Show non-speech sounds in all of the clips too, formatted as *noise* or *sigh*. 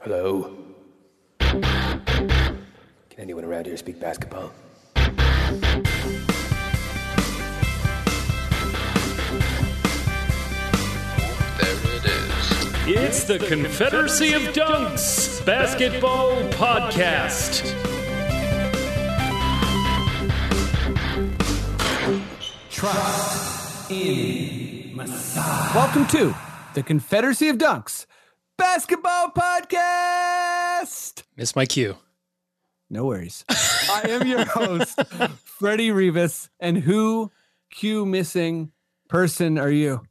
Hello? Can anyone around here speak basketball? There it is. It's the Confederacy of Dunks Basketball Podcast. Trust in Messiah. Welcome to the Confederacy of Dunks Basketball Podcast. Miss my cue. No worries. *laughs* I am your host, Freddie Rivas. And who, cue missing person, are you?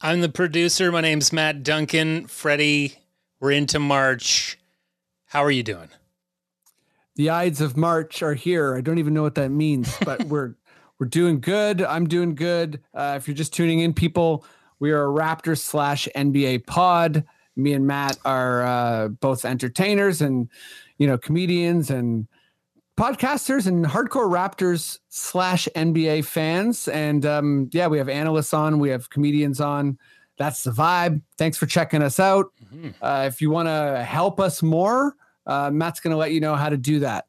I'm the producer. My name's Matt Duncan. Freddie, we're into March. How are you doing? The Ides of March are here. I don't even know what that means, *laughs* but we're we're doing good. I'm doing good. Uh, if you're just tuning in, people, we are a Raptors slash NBA pod. Me and Matt are uh, both entertainers and you know comedians and podcasters and hardcore Raptors slash NBA fans. And um, yeah, we have analysts on, we have comedians on. That's the vibe. Thanks for checking us out. Uh, if you want to help us more, uh, Matt's going to let you know how to do that.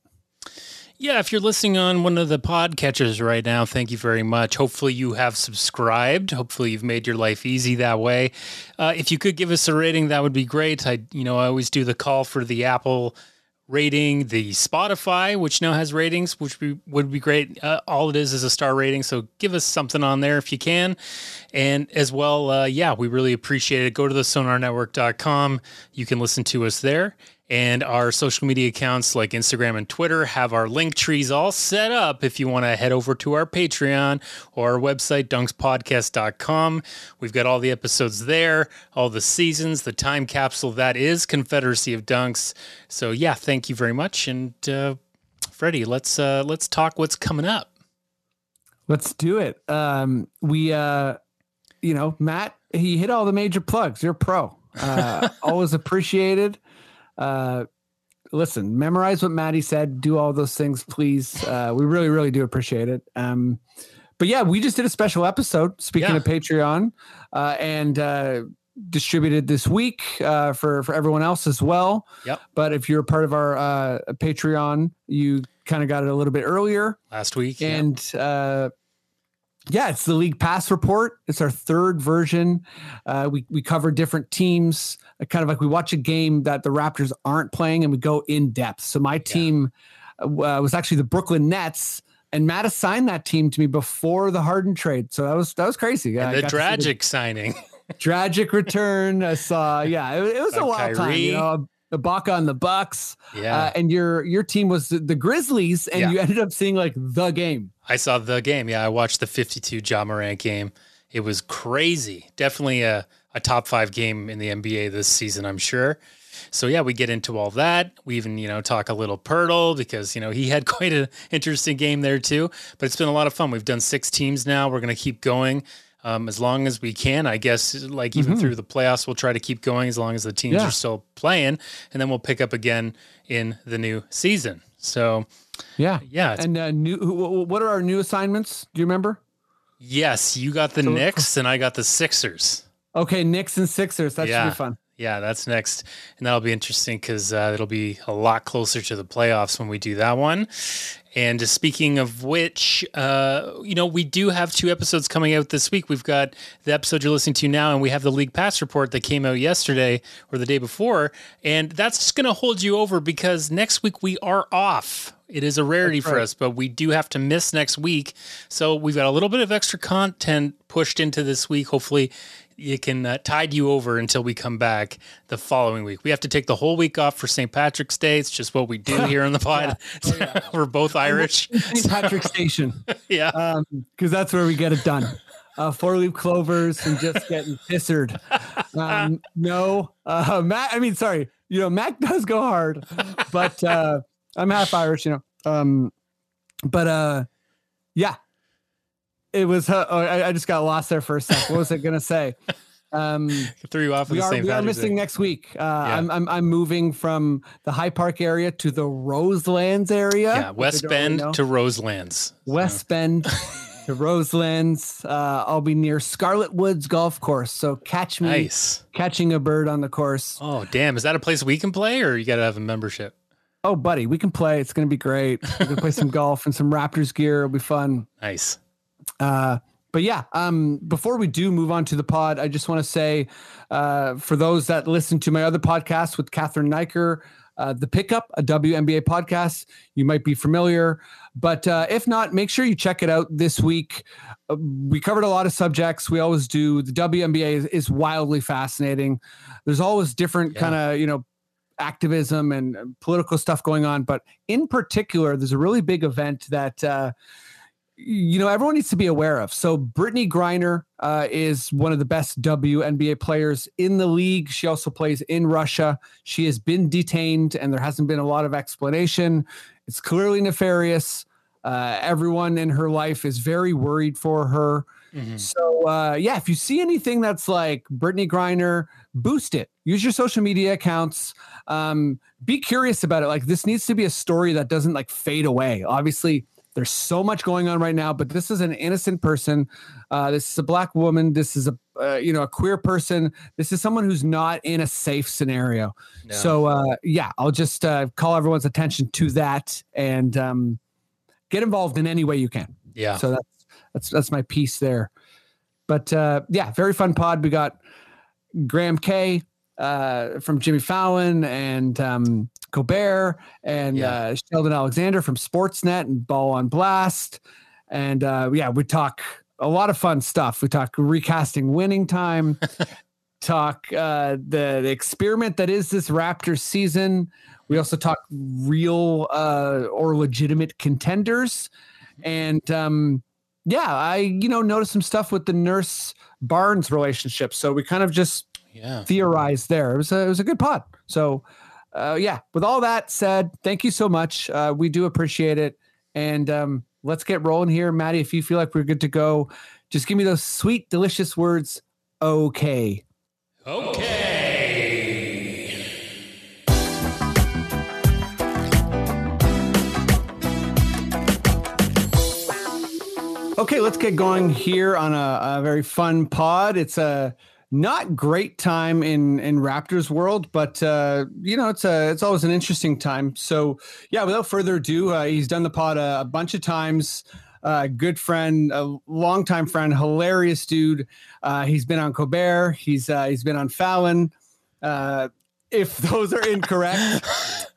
Yeah, if you're listening on one of the podcatchers right now, thank you very much. Hopefully, you have subscribed. Hopefully, you've made your life easy that way. Uh, if you could give us a rating, that would be great. I, you know, I always do the call for the Apple rating, the Spotify, which now has ratings, which be, would be great. Uh, all it is is a star rating, so give us something on there if you can. And as well, uh, yeah, we really appreciate it. Go to the sonarnetwork.com. You can listen to us there. And our social media accounts like Instagram and Twitter have our link trees all set up if you want to head over to our Patreon or our website, dunkspodcast.com. We've got all the episodes there, all the seasons, the time capsule that is Confederacy of Dunks. So yeah, thank you very much. And uh, Freddie, let's uh, let's talk what's coming up. Let's do it. Um, we, uh, you know, Matt, he hit all the major plugs. You're pro. Uh, *laughs* always appreciated. Uh, listen, memorize what Maddie said. Do all those things, please. Uh, we really, really do appreciate it. Um, but yeah, we just did a special episode. Speaking Yeah. of Patreon, uh, and uh, distributed this week uh, for for everyone else as well. Yep. But if you're a part of our uh, Patreon, you kind of got it a little bit earlier. Last week. And uh, yeah, it's the league pass report. It's our third version. Uh, we we cover different teams, uh, kind of like we watch a game that the Raptors aren't playing, and we go in depth. So my team uh, was actually the Brooklyn Nets, and Matt assigned that team to me before the Harden trade. So that was that was crazy. and I the got to see tragic signing. *laughs* tragic return. I saw. Yeah, it, it was a Of wild time. You know, Ibaka on the Bucks. Yeah. Uh, and your your team was the, the Grizzlies, and Yeah. you ended up seeing like the game. I saw the game. Yeah, I watched the 52 Ja Morant game. It was crazy. Definitely a, a top five game in the NBA this season, I'm sure. So yeah, we get into all that. We even, you know, talk a little Poeltl because, you know, he had *laughs* quite an interesting game there too. But it's been a lot of fun. We've done six teams now. We're gonna keep going. Um, as long as we can, I guess, like even through the playoffs, we'll try to keep going as long as the teams Yeah. are still playing, and then we'll pick up again in the new season. So, Yeah, yeah, And uh, new, what are our new assignments? Do you remember? Yes, you got the So- Knicks and I got the Sixers. Okay, Knicks and Sixers. That Yeah. should be fun. Yeah, that's next. And that'll be interesting because uh, it'll be a lot closer to the playoffs when we do that one. And speaking of which, uh, you know, we do have two episodes coming out this week. We've got the episode you're listening to now, and we have the League Pass report that came out yesterday or the day before. And that's just going to hold you over because next week we are off. It is a rarity for us, but we do have to miss next week. So we've got a little bit of extra content pushed into this week. Hopefully, it can uh, tide you over until we come back the following week. We have to take the whole week off for St. Patrick's Day. It's just what we do here on the pod. *laughs* We're both Irish. *laughs* St. Patrick's Station, *laughs* Yeah. because that's where we get it done. Uh, four leaf clovers and just getting pissered. Um, no, uh, Matt. I mean, sorry. You know, Mac does go hard, but uh, I'm half Irish. You know, um, but uh, yeah, it was. Uh, oh, I, I just got lost there for a sec. What was I gonna say? Um, *laughs* Threw you off we the are we are missing Day. next week. Uh, I'm, I'm I'm moving from the High Park area to the Roselands area. Yeah, West don't really Bend to Roselands. West Bend *laughs* to Roselands. Uh, I'll be near Scarlett Woods Golf Course. So catch me Nice. catching a bird on the course. Oh, damn. Is that a place we can play or you got to have a membership? Oh, buddy, we can play. It's going to be great. We can play some *laughs* golf and some Raptors gear. It'll be fun. Nice. Uh, but yeah, um, before we do move on to the pod, I just want to say uh, for those that listen to my other podcast with Catherine Niker, uh, The Pickup, a WNBA podcast, you might be familiar. But uh, if not, make sure you check it out this week. Uh, we covered a lot of subjects. We always do. The WNBA is, is wildly fascinating. There's always different Yeah. kind of, you know, activism and uh, political stuff going on. But in particular, there's a really big event that, uh, you know, everyone needs to be aware of. So Brittney Griner uh, is one of the best WNBA players in the league. She also plays in Russia. She has been detained, and there hasn't been a lot of explanation. It's clearly nefarious. Uh, everyone in her life is very worried for her. Mhm. So uh, yeah, if you see anything that's like Brittney Griner, boost it. Use your social media accounts. Um, be curious about it. Like this needs to be a story that doesn't like fade away. Obviously, there's so much going on right now, but this is an innocent person. Uh, this is a black woman. This is a uh, you know a queer person. This is someone who's not in a safe scenario. No. So uh, yeah, I'll just uh, call everyone's attention to that and um, get involved in any way you can. yeah. So that's that's that's my piece there. But uh, yeah, very fun pod. We got Graham Kay uh, from Jimmy Fallon and um, Colbert and Yeah. uh, Sheldon Alexander from Sportsnet and Ball on Blast. And uh, yeah, we talk a lot of fun stuff. We talk recasting winning time, *laughs* talk uh, the, the experiment that is this Raptors season. We also talk real uh, or legitimate contenders. And um, yeah, I, you know, noticed some stuff with the nurse Barnes relationship. So we kind of just yeah. theorized there. It was a, it was a good pod. So, uh, yeah. With all that said, thank you so much. Uh, we do appreciate it, and um, let's get rolling here, Maddie. If you feel like we're good to go, just give me those sweet, delicious words. Okay. Okay. Okay, let's get going here on a, a very fun pod. It's a not great time in in Raptors world, but uh, you know it's a it's always an interesting time. So yeah, without further ado, uh, he's done the pod a, a bunch of times. Uh, good friend, a longtime friend, hilarious dude. Uh, he's been on Colbert. He's uh, he's been on Fallon. Uh, if *laughs* those are incorrect,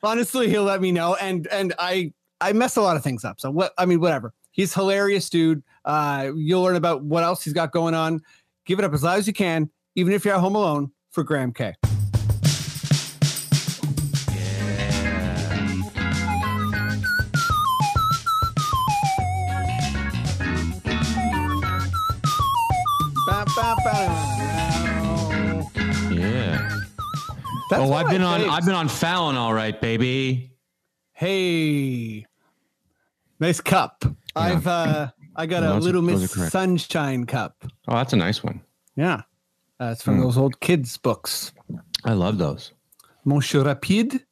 honestly, he'll let me know. And and I I mess a lot of things up. So what I mean, whatever. He's hilarious, dude. Uh, you'll learn about what else he's got going on. Give it up as loud as you can, even if you're at home alone, for Graham Kay. Yeah. That's oh, I've been on. I've been on Fallon, all right, baby. Hey, nice cup. I've uh, I got a little those Miss. Sunshine cup. Oh, that's a nice one. Yeah, uh, it's from Hmm. those old kids books. I love those. Monsieur Rapide.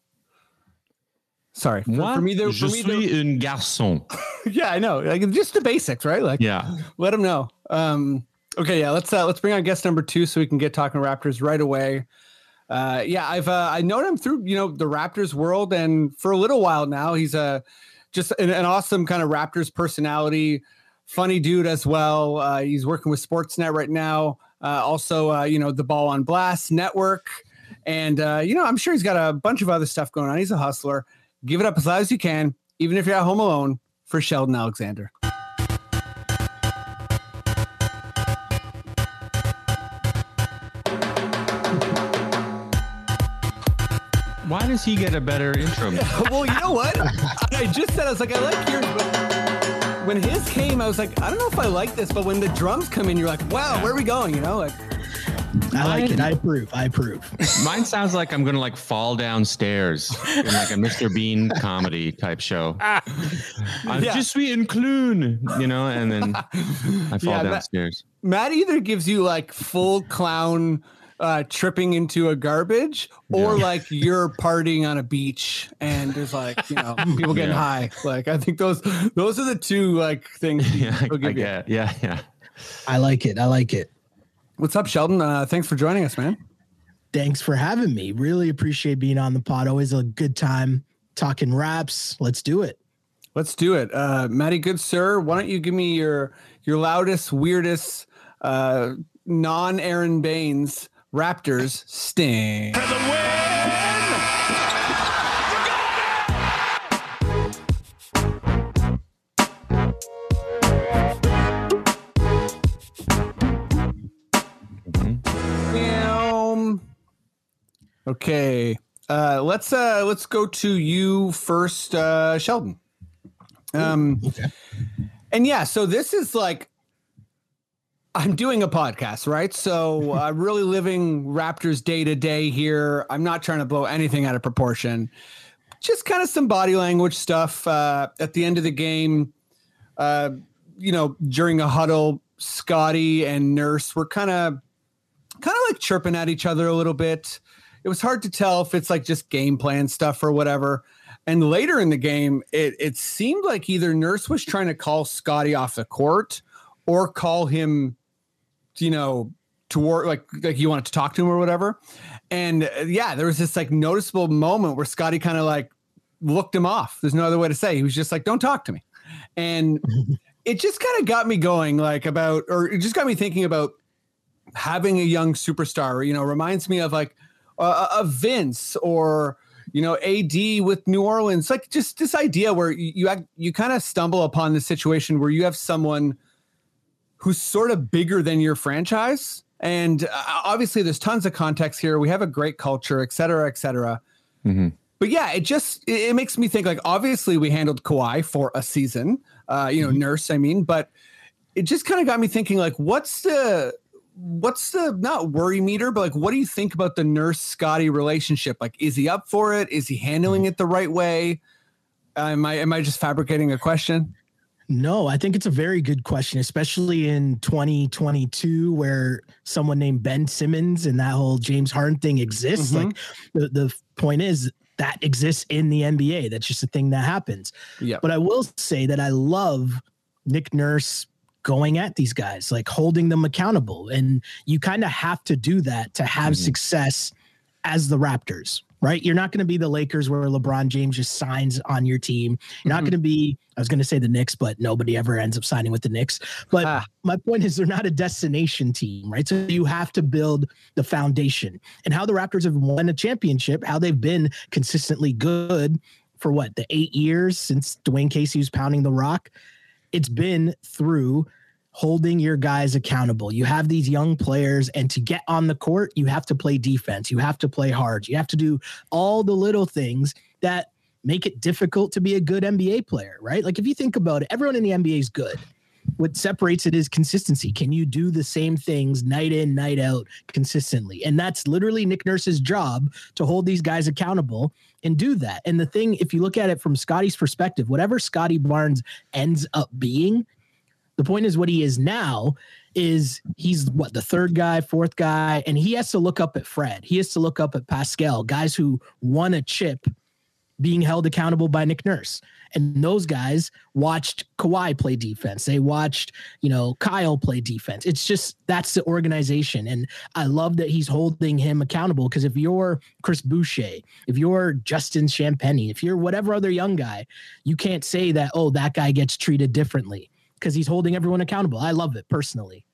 Sorry, for, Moi, for me, there, je for me, there- suis un garçon. *laughs* yeah, I know, like just the basics, right? Like, Yeah. let them know. Um, okay, yeah, let's uh, let's bring on guest number two so we can get talking Raptors right away. Uh, yeah, I've uh, I known him through you know the Raptors world, and for a little while now, he's a just an, an awesome kind of Raptors personality, funny dude as well. Uh, he's working with Sportsnet right now. Uh, also, uh, you know the Ball on Blast network, and uh, you know I'm sure he's got a bunch of other stuff going on. He's a hustler. Give it up as loud as you can, even if you're at home alone. For Sheldon Alexander. Why does he get a better intro? *laughs* well, you know what? I just said I was like, I like yours, but when his came, I was like, I don't know if I like this, but when the drums come in, you're like, wow, where are we going? You know, like I like it. I approve. I approve. *laughs* Mine sounds like I'm gonna like fall downstairs in like a Mr. Bean *laughs* comedy type show. Ah. I'm Yeah. just sweet and clune, you know, and then I *laughs* fall Yeah, that- downstairs. Matt either gives you like full clown uh, tripping into a garbage or like you're partying on a beach and there's like you know *laughs* people getting Yeah. high. Like I think those those are the two like things. *laughs* Yeah, I, I give you. get. Yeah, yeah. I like it. I like it. What's up, Sheldon? Uh, thanks for joining us, man. Thanks for having me. Really appreciate being on the pod. Always a good time talking raps. Let's do it. Let's do it. Uh, Matty, good sir, why don't you give me your your loudest, weirdest, uh, non Aaron Baines Raptors sting. Meow. Okay. Uh, let's uh, let's go to you first, uh, Sheldon. Um, Okay. and yeah, so this is like I'm doing a podcast, right? So I'm *laughs* really living Raptors day to day here. I'm not trying to blow anything out of proportion. Just kind of some body language stuff uh, at the end of the game. Uh, you know, during a huddle, Scotty and Nurse were kind of kind of like chirping at each other a little bit. It was hard to tell if it's like just game plan stuff or whatever. And later in the game, it it seemed like either Nurse was trying to call Scotty off the court or call him, you know, toward like like you wanted to talk to him or whatever. And uh, yeah, there was this like noticeable moment where Scotty kind of like looked him off. There's no other way to say. He was just like, "Don't talk to me," and *laughs* it just kind of got me going, like about, or it just got me thinking about having a young superstar. You know, reminds me of like uh, of Vince or you know AD with New Orleans. Like just this idea where you you, you kind of stumble upon the situation where you have someone who's sort of bigger than your franchise. And uh, obviously, there's tons of context here. We have a great culture, et cetera, et cetera. Mhm. But yeah, it just it, it makes me think like obviously we handled Kawhi for a season, uh, you know, nurse, I mean, but it just kind of got me thinking like what's the what's the not worry meter, but like what do you think about the nurse Scotty relationship? Like, is he up for it? Is he handling it the right way? Uh, am I am I just fabricating a question? No, I think it's a very good question, especially in 2022, where someone named Ben Simmons and that whole James Harden thing exists. Mhm. Like the, the point is that exists in the NBA. That's just a thing that happens. Yeah. But I will say that I love Nick Nurse going at these guys, like holding them accountable. And you kind of have to do that to have Mhm. success as the Raptors, right? You're not going to be the Lakers where LeBron James just signs on your team. You're not Mhm. going to be, I was going to say the Knicks, but nobody ever ends up signing with the Knicks. But Ah. my point is, they're not a destination team, right? So you have to build the foundation. And how the Raptors have won a championship, how they've been consistently good for what, the eight years since Dwane Casey was pounding the rock? It's been through holding your guys accountable. You have these young players, and to get on the court, you have to play defense. You have to play hard. You have to do all the little things that make it difficult to be a good NBA player, right? Like if you think about it, everyone in the NBA is good. What separates it is consistency. Can you do the same things night in, night out consistently? And that's literally Nick Nurse's job to hold these guys accountable and do that. And the thing, if you look at it from Scotty's perspective, whatever Scotty Barnes ends up being, the point is what he is now is he's what the third guy, fourth guy, and he has to look up at Fred. He has to look up at Pascal, guys who won a chip being held accountable by Nick Nurse. And those guys watched Kawhi play defense. They watched, you know, Kyle play defense. It's just that's the organization. And I love that he's holding him accountable because if you're Chris Boucher, if you're Justin Champagnie, if you're whatever other young guy, you can't say that, oh, that guy gets treated differently because he's holding everyone accountable. I love it personally.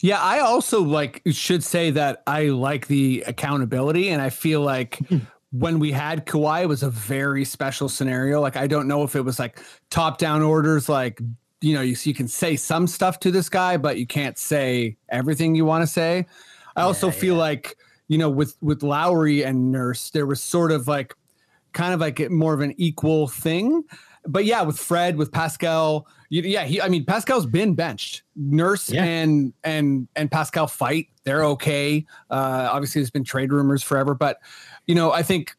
Yeah, I also like should say that I like the accountability, and I feel like *laughs* when we had Kawhi, it was a very special scenario. Like I don't know if it was like top down orders, like you know, you you can say some stuff to this guy, but you can't say everything you want to say. I also Yeah, feel like you know with with Lowry and Nurse, there was sort of like kind of like more of an equal thing. But yeah, with Fred, with Pascal, yeah, he. I mean, Pascal's been benched. Nurse Yeah. and and and Pascal fight. They're okay. Uh, obviously, there's been trade rumors forever, but you know, I think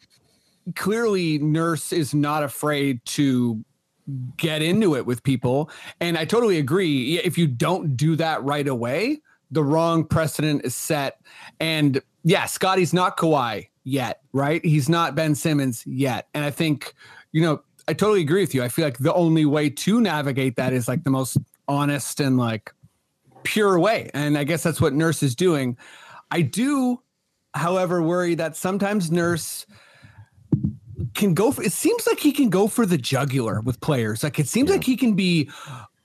clearly Nurse is not afraid to get into it with people, and I totally agree. If you don't do that right away, the wrong precedent is set. And yeah, Scotty's not Kawhi yet, right? He's not Ben Simmons yet. And I think, you know, I totally agree with you. I feel like the only way to navigate that is like the most honest and like pure way. And I guess that's what Nurse is doing. I do, however, worry that sometimes Nurse can go for it seems like he can go for the jugular with players. Like it seems like he can be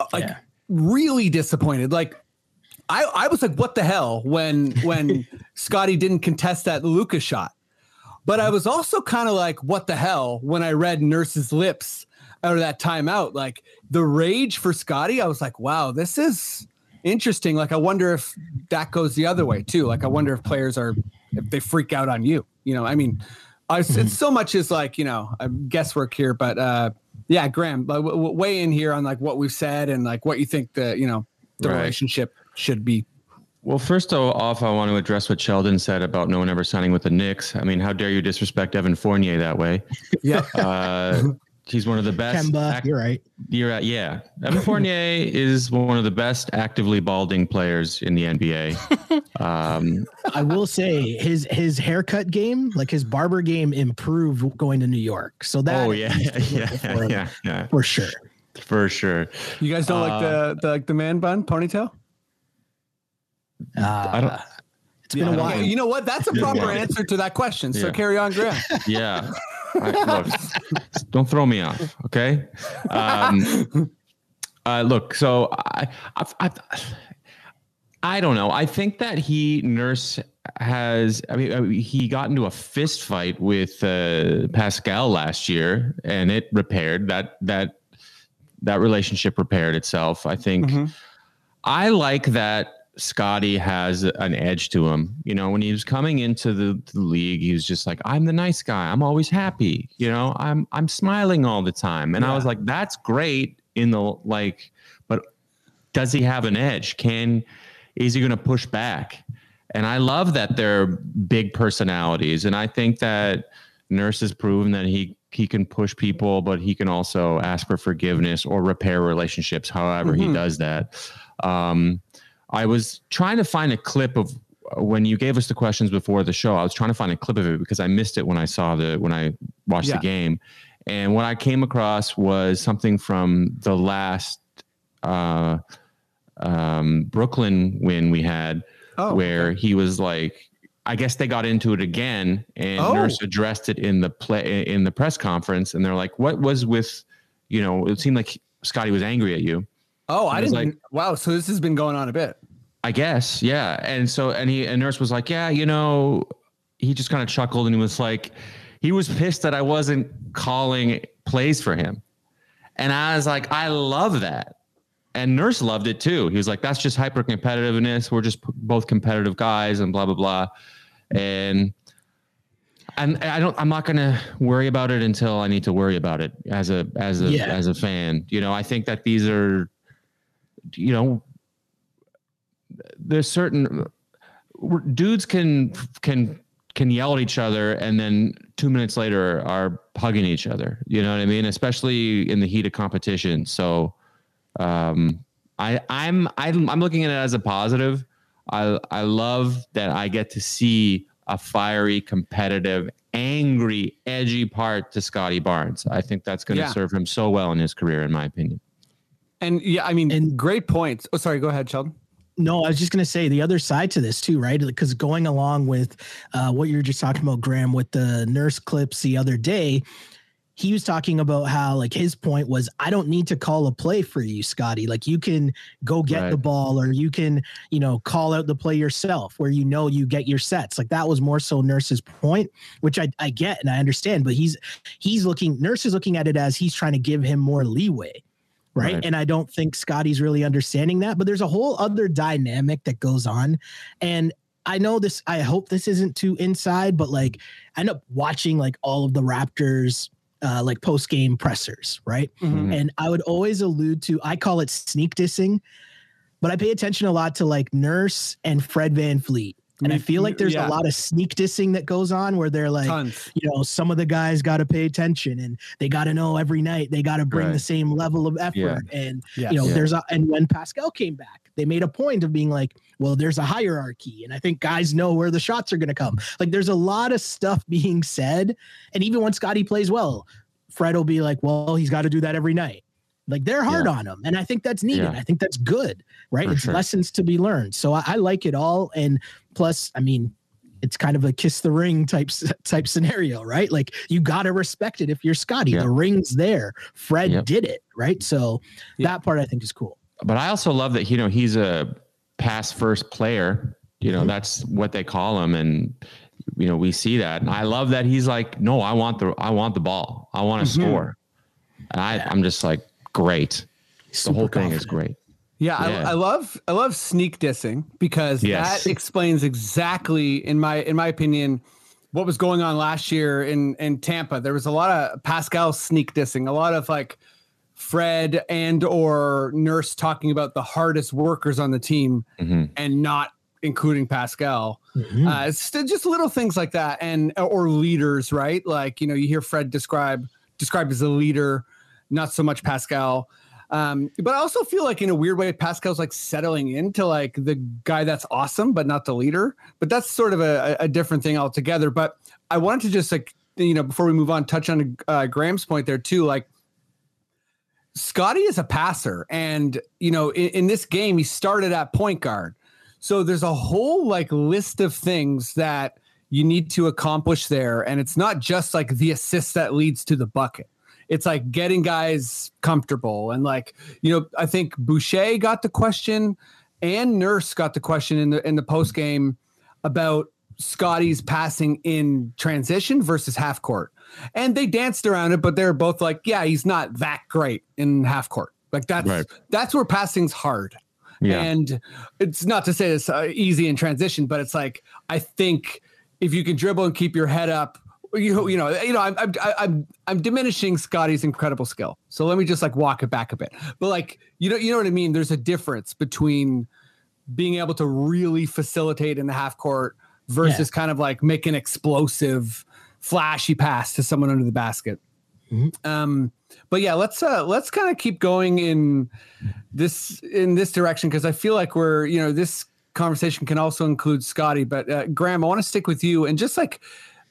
uh, like Yeah. really disappointed. Like I I was like, what the hell when when *laughs* Scotty didn't contest that Lucas shot. But I was also kind of like, what the hell when I read Nurse's lips out of that timeout. Like the rage for Scotty, I was like, wow, this is interesting. Like I wonder if that goes the other way too. Like I wonder if players are if they freak out on you. You know, I mean, I, it's Mm-hmm. so much as like you know guesswork here, but uh, yeah, Graham, w- w- weigh in here on like what we've said and like what you think the you know the Right. relationship should be. Well, first off, I want to address what Sheldon said about no one ever signing with the Knicks. I mean, how dare you disrespect Evan Fournier that way? *laughs* Yeah, Uh, he's one of the best. Kemba, act- you're right. you're at, yeah. Evan Fournier *laughs* is one of the best actively balding players in the NBA. Um, I will say his his haircut game, like his barber game, improved going to New York. So that oh yeah, *laughs* yeah, for yeah, yeah, for sure. for sure. you guys don't like the the like the man bun ponytail. Uh, I don't. it's been I a don't while. You know what? That's a Yeah. proper answer to that question. So Yeah. carry on, Graham. *laughs* Yeah. I, look, don't throw me off, okay? Um, *laughs* uh, look, so I, I, I, I don't know. I think that he nurse has. I mean, I mean, he got into a fist fight with uh, Pascal last year, and it repaired that that that relationship repaired itself. I think. Mhm. I like that Scotty has an edge to him. You know, when he was coming into the, the league, he was just like, "I'm the nice guy. I'm always happy. You know, I'm I'm smiling all the time." And I was like, "That's great." In the like, but does he have an edge? Can is he going to push back? And I love that they're big personalities, and I think that Nurse has proven that he he can push people, but he can also ask for forgiveness or repair relationships. However, he Mhm. does that. Um, I was trying to find a clip of when you gave us the questions before the show. I was trying to find a clip of it because I missed it when I saw the when I watched Yeah. the game, and what I came across was something from the last uh, um, Brooklyn win we had, Oh, where he was like, I guess they got into it again, and Oh. Nurse addressed it in the play in the press conference, and they're like, "What was with?" You know, it seemed like Scotty was angry at you. Oh, I didn't. like- wow. So this has been going on a bit. I guess, yeah. And so, and he and nurse was like, yeah, you know, he just kind of chuckled and he was like, he was pissed that I wasn't calling plays for him, and I was like, I love that. And nurse loved it too. He was like, that's just hyper competitiveness. We're just p- both competitive guys, and blah blah blah. And and I don't. I'm not going to worry about it until I need to worry about it as a as a Yeah. as a fan. You know, I think that these are, you know, there's certain dudes can can can yell at each other and then two minutes later are hugging each other. You know what I mean? Especially in the heat of competition. So um, I I'm I'm I'm looking at it as a positive. I I love that I get to see a fiery, competitive, angry, edgy part to Scotty Barnes. I think that's going to Yeah. serve him so well in his career, in my opinion. And yeah, I mean, And- great points. Oh, sorry. Go ahead, Sheldon. No, I was just going to say the other side to this too, right? Because going along with uh, what you were just talking about, Graham, with the nurse clips the other day, he was talking about how like his point was, I don't need to call a play for you, Scotty. Like you can go get Right. the ball, or you can, you know, call out the play yourself, where you know you get your sets. Like that was more so Nurse's point, which I I get and I understand, but he's he's looking Nurse is looking at it as he's trying to give him more leeway right? Right. And I don't think Scotty's really understanding that. But there's a whole other dynamic that goes on. And I know this, I hope this isn't too inside, but like I end up watching like all of the Raptors uh like post game pressers, right? Mhm. And I would always allude to I call it sneak dissing, but I pay attention a lot to like Nurse and Fred VanVleet. And I feel like there's yeah. a lot of sneak dissing that goes on where they're like, Tons. you know, some of the guys got to pay attention and they got to know every night they got to bring the same level of effort. Yeah. And Yes. you know, Yeah. there's a and when Pascal came back, they made a point of being like, well, there's a hierarchy, and I think guys know where the shots are going to come. Like, there's a lot of stuff being said, and even when Scotty plays well, Fred will be like, well, he's got to do that every night. Like they're hard Yeah. on him, and I think that's needed. Yeah. I think that's good, right? For it's sure. lessons to be learned. So I, I like it all, and plus, I mean, it's kind of a kiss the ring type *laughs* type scenario, right? Like you got to respect it if you're Scotty. Yeah. The ring's there. Fred Yep. did it, right? So Yeah. that part I think is cool. but I also love that you know he's a pass first player. You know that's what they call him, and you know we see that. And I love that he's like, no, I want the I want the ball. I want to Mhm. score. And I I'm just like, great. The Super whole thing is great. Yeah, Yeah. I, I love I love sneak dissing because Yes. that explains exactly, in my in my opinion, what was going on last year in in Tampa. There was a lot of Pascal sneak dissing, a lot of like Fred and or Nurse talking about the hardest workers on the team Mhm. and not including Pascal. Mhm. Uh, it's just little things like that, and or leaders, right? Like you know, you hear Fred describe described as a leader, not so much Pascal. Um, but I also feel like in a weird way, Pascal's like settling into like the guy that's awesome, but not the leader. But that's sort of a, a different thing altogether. But I wanted to just like you know before we move on, touch on uh, Graham's point there too. Like Scotty is a passer, and you know in, in this game he started at point guard. So there's a whole like list of things that you need to accomplish there, and it's not just like the assist that leads to the bucket. It's like getting guys comfortable and like you know I think Boucher got the question and Nurse got the question in the in the post game about Scotty's passing in transition versus half court. And they danced around it, but they're both like, yeah, he's not that great in half court. Like that's Right. that's where passing's hard. Yeah. And it's not to say it's uh, easy in transition, but it's like I think if you can dribble and keep your head up, you you know you know I'm I'm I'm I'm diminishing Scotty's incredible skill. So let me just like walk it back a bit. But like you know you know what I mean. There's a difference between being able to really facilitate in the half court versus kind of like make an explosive, flashy pass to someone under the basket. Mhm. Um, but yeah, let's uh let's kind of keep going in this in this direction because I feel like we're you know this conversation can also include Scotty. But uh, Graham, I want to stick with you and just like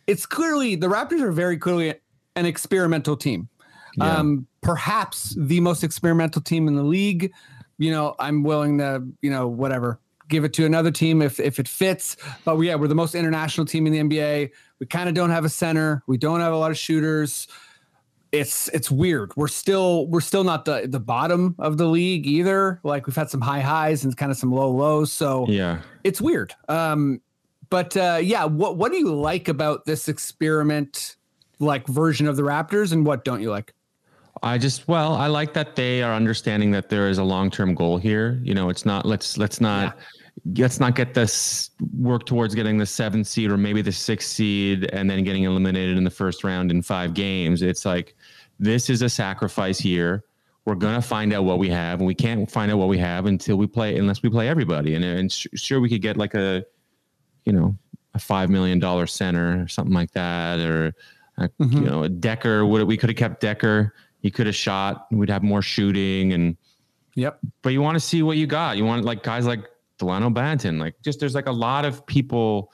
it's clearly the Raptors are very clearly an experimental team. Yeah. Um, perhaps the most experimental team in the league. You know, I'm willing to, you know, whatever, give it to another team if if it fits. But we, yeah, we're the most international team in the NBA. We kind of don't have a center. We don't have a lot of shooters. It's it's weird. We're still we're still not the the bottom of the league either. Like we've had some high highs and kind of some low lows. So yeah. it's weird. Um, but uh, yeah, what what do you like about this experiment, like version of the Raptors, and what don't you like? I just well, I like that they are understanding that there is a long term goal here. You know, it's not let's let's not let's not get this work towards getting the seventh seed or maybe the sixth seed and then getting eliminated in the first round in five games. It's like this is a sacrifice here. We're gonna find out what we have, and we can't find out what we have until we play unless we play everybody. And and sure we could get like a you know a five million dollar center or something like that, or a, Mhm. you know a Dekker. Would we could have kept Dekker? He could have shot. We'd have more shooting, and Yep. but you want to see what you got. You want like guys like Dalano Banton. Like just there's like a lot of people.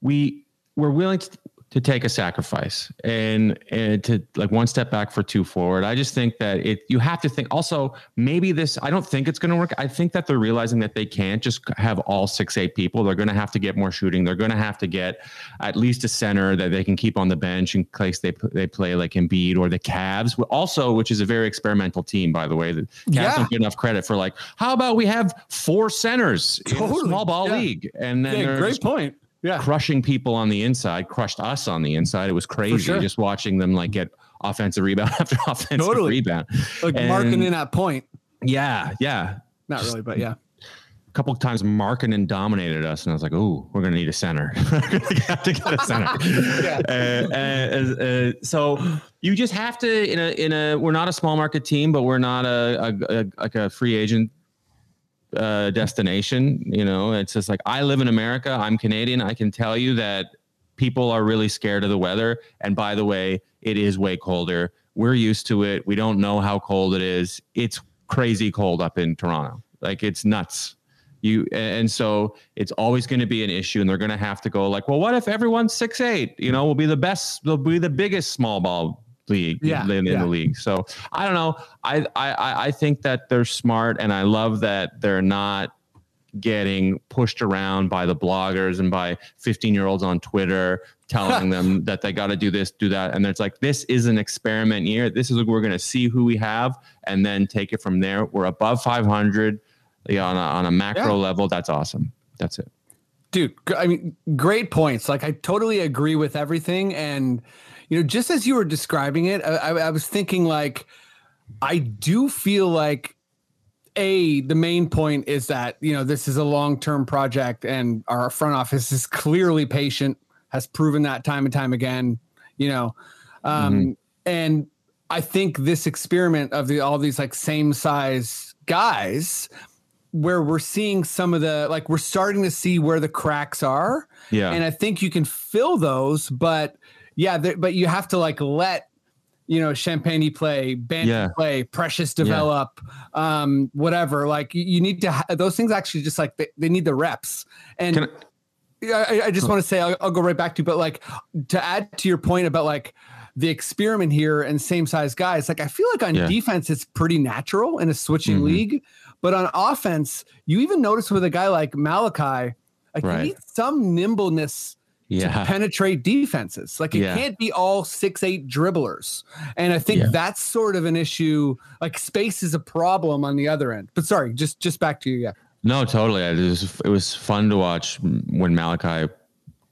We we're willing to, to take a sacrifice and and to like one step back for two forward. I just think that it you have to think also maybe this I don't think it's going to work. I think that they're realizing that they can't just have all six eight people. They're going to have to get more shooting. They're going to have to get at least a center that they can keep on the bench in case they they play like Embiid or the Cavs. Also, which is a very experimental team by the way. The Cavs Yeah. don't get enough credit for like how about we have four centers in a Totally. small ball Yeah. league and then Yeah, great point. Yeah. crushing people on the inside, crushed us on the inside. It was crazy sure. just watching them like get offensive rebound *laughs* after offensive Totally. rebound. Like And- marking in that point. Yeah, yeah. Not really, but yeah. A couple of times and dominated us, and I was like, "Oh, we're gonna need a center. *laughs* we're gonna have to get a center." *laughs* Yeah. Uh, uh, uh, so you just have to in a in a we're not a small market team, but we're not a, a, a like a free agent uh, destination. You know, it's just like I live in America. I'm Canadian. I can tell you that people are really scared of the weather. And by the way, it is way colder. We're used to it. We don't know how cold it is. It's crazy cold up in Toronto. Like it's nuts. You and so it's always going to be an issue, and they're going to have to go like, well, what if everyone's six eight? You know, we'll be the best, We'll be the biggest small ball league Yeah, in, in yeah. the league. So I don't know. I, I I- think that they're smart, and I love that they're not getting pushed around by the bloggers and by 15 year olds on Twitter telling *laughs* them that they got to do this, do that. And it's like, this is an experiment year. This is we're going to see who we have and then take it from there. We're above 500 yeah, on, a, on a macro Yeah. level. That's awesome. That's it. dude i mean great points like i totally agree with everything and you know just as you were describing it i, I was thinking like i do feel like a the main point is that you know this is a long-term project and our front office is clearly patient has proven that time and time again you know. Um and i think this experiment of the all these like same size guys where we're seeing some of the like we're starting to see where the cracks are. Yeah. and i think you can fill those but yeah there, but you have to like let you know Champagnie play band Yeah. play precious develop um whatever like you, need to ha- those things actually just like they, they need the reps and I- yeah, I, just want to say I'll, I'll go right back to, but like to add to your point about like the experiment here and same size guys. Like I feel like on Yeah. defense it's pretty natural in a switching Mhm. league, but on offense you even notice with a guy like Malachi, like Right. you need some nimbleness to yeah. penetrate defenses. Like it Yeah. can't be all six eight dribblers, and I think Yeah. that's sort of an issue. Like space is a problem on the other end. But sorry, just just back to you. Yeah. No, totally. It was it was fun to watch when Malachi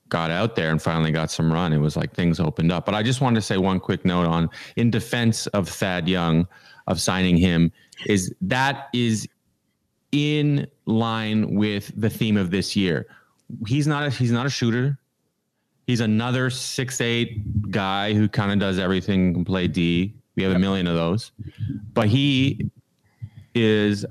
got out there and finally got some run. It was like things opened up. But I just wanted to say one quick note on in defense of Thad Young of signing him is that is in line with the theme of this year. He's not a, he's not a shooter. He's another six eight guy who kind of does everything, can play D. We have a million of those. But he is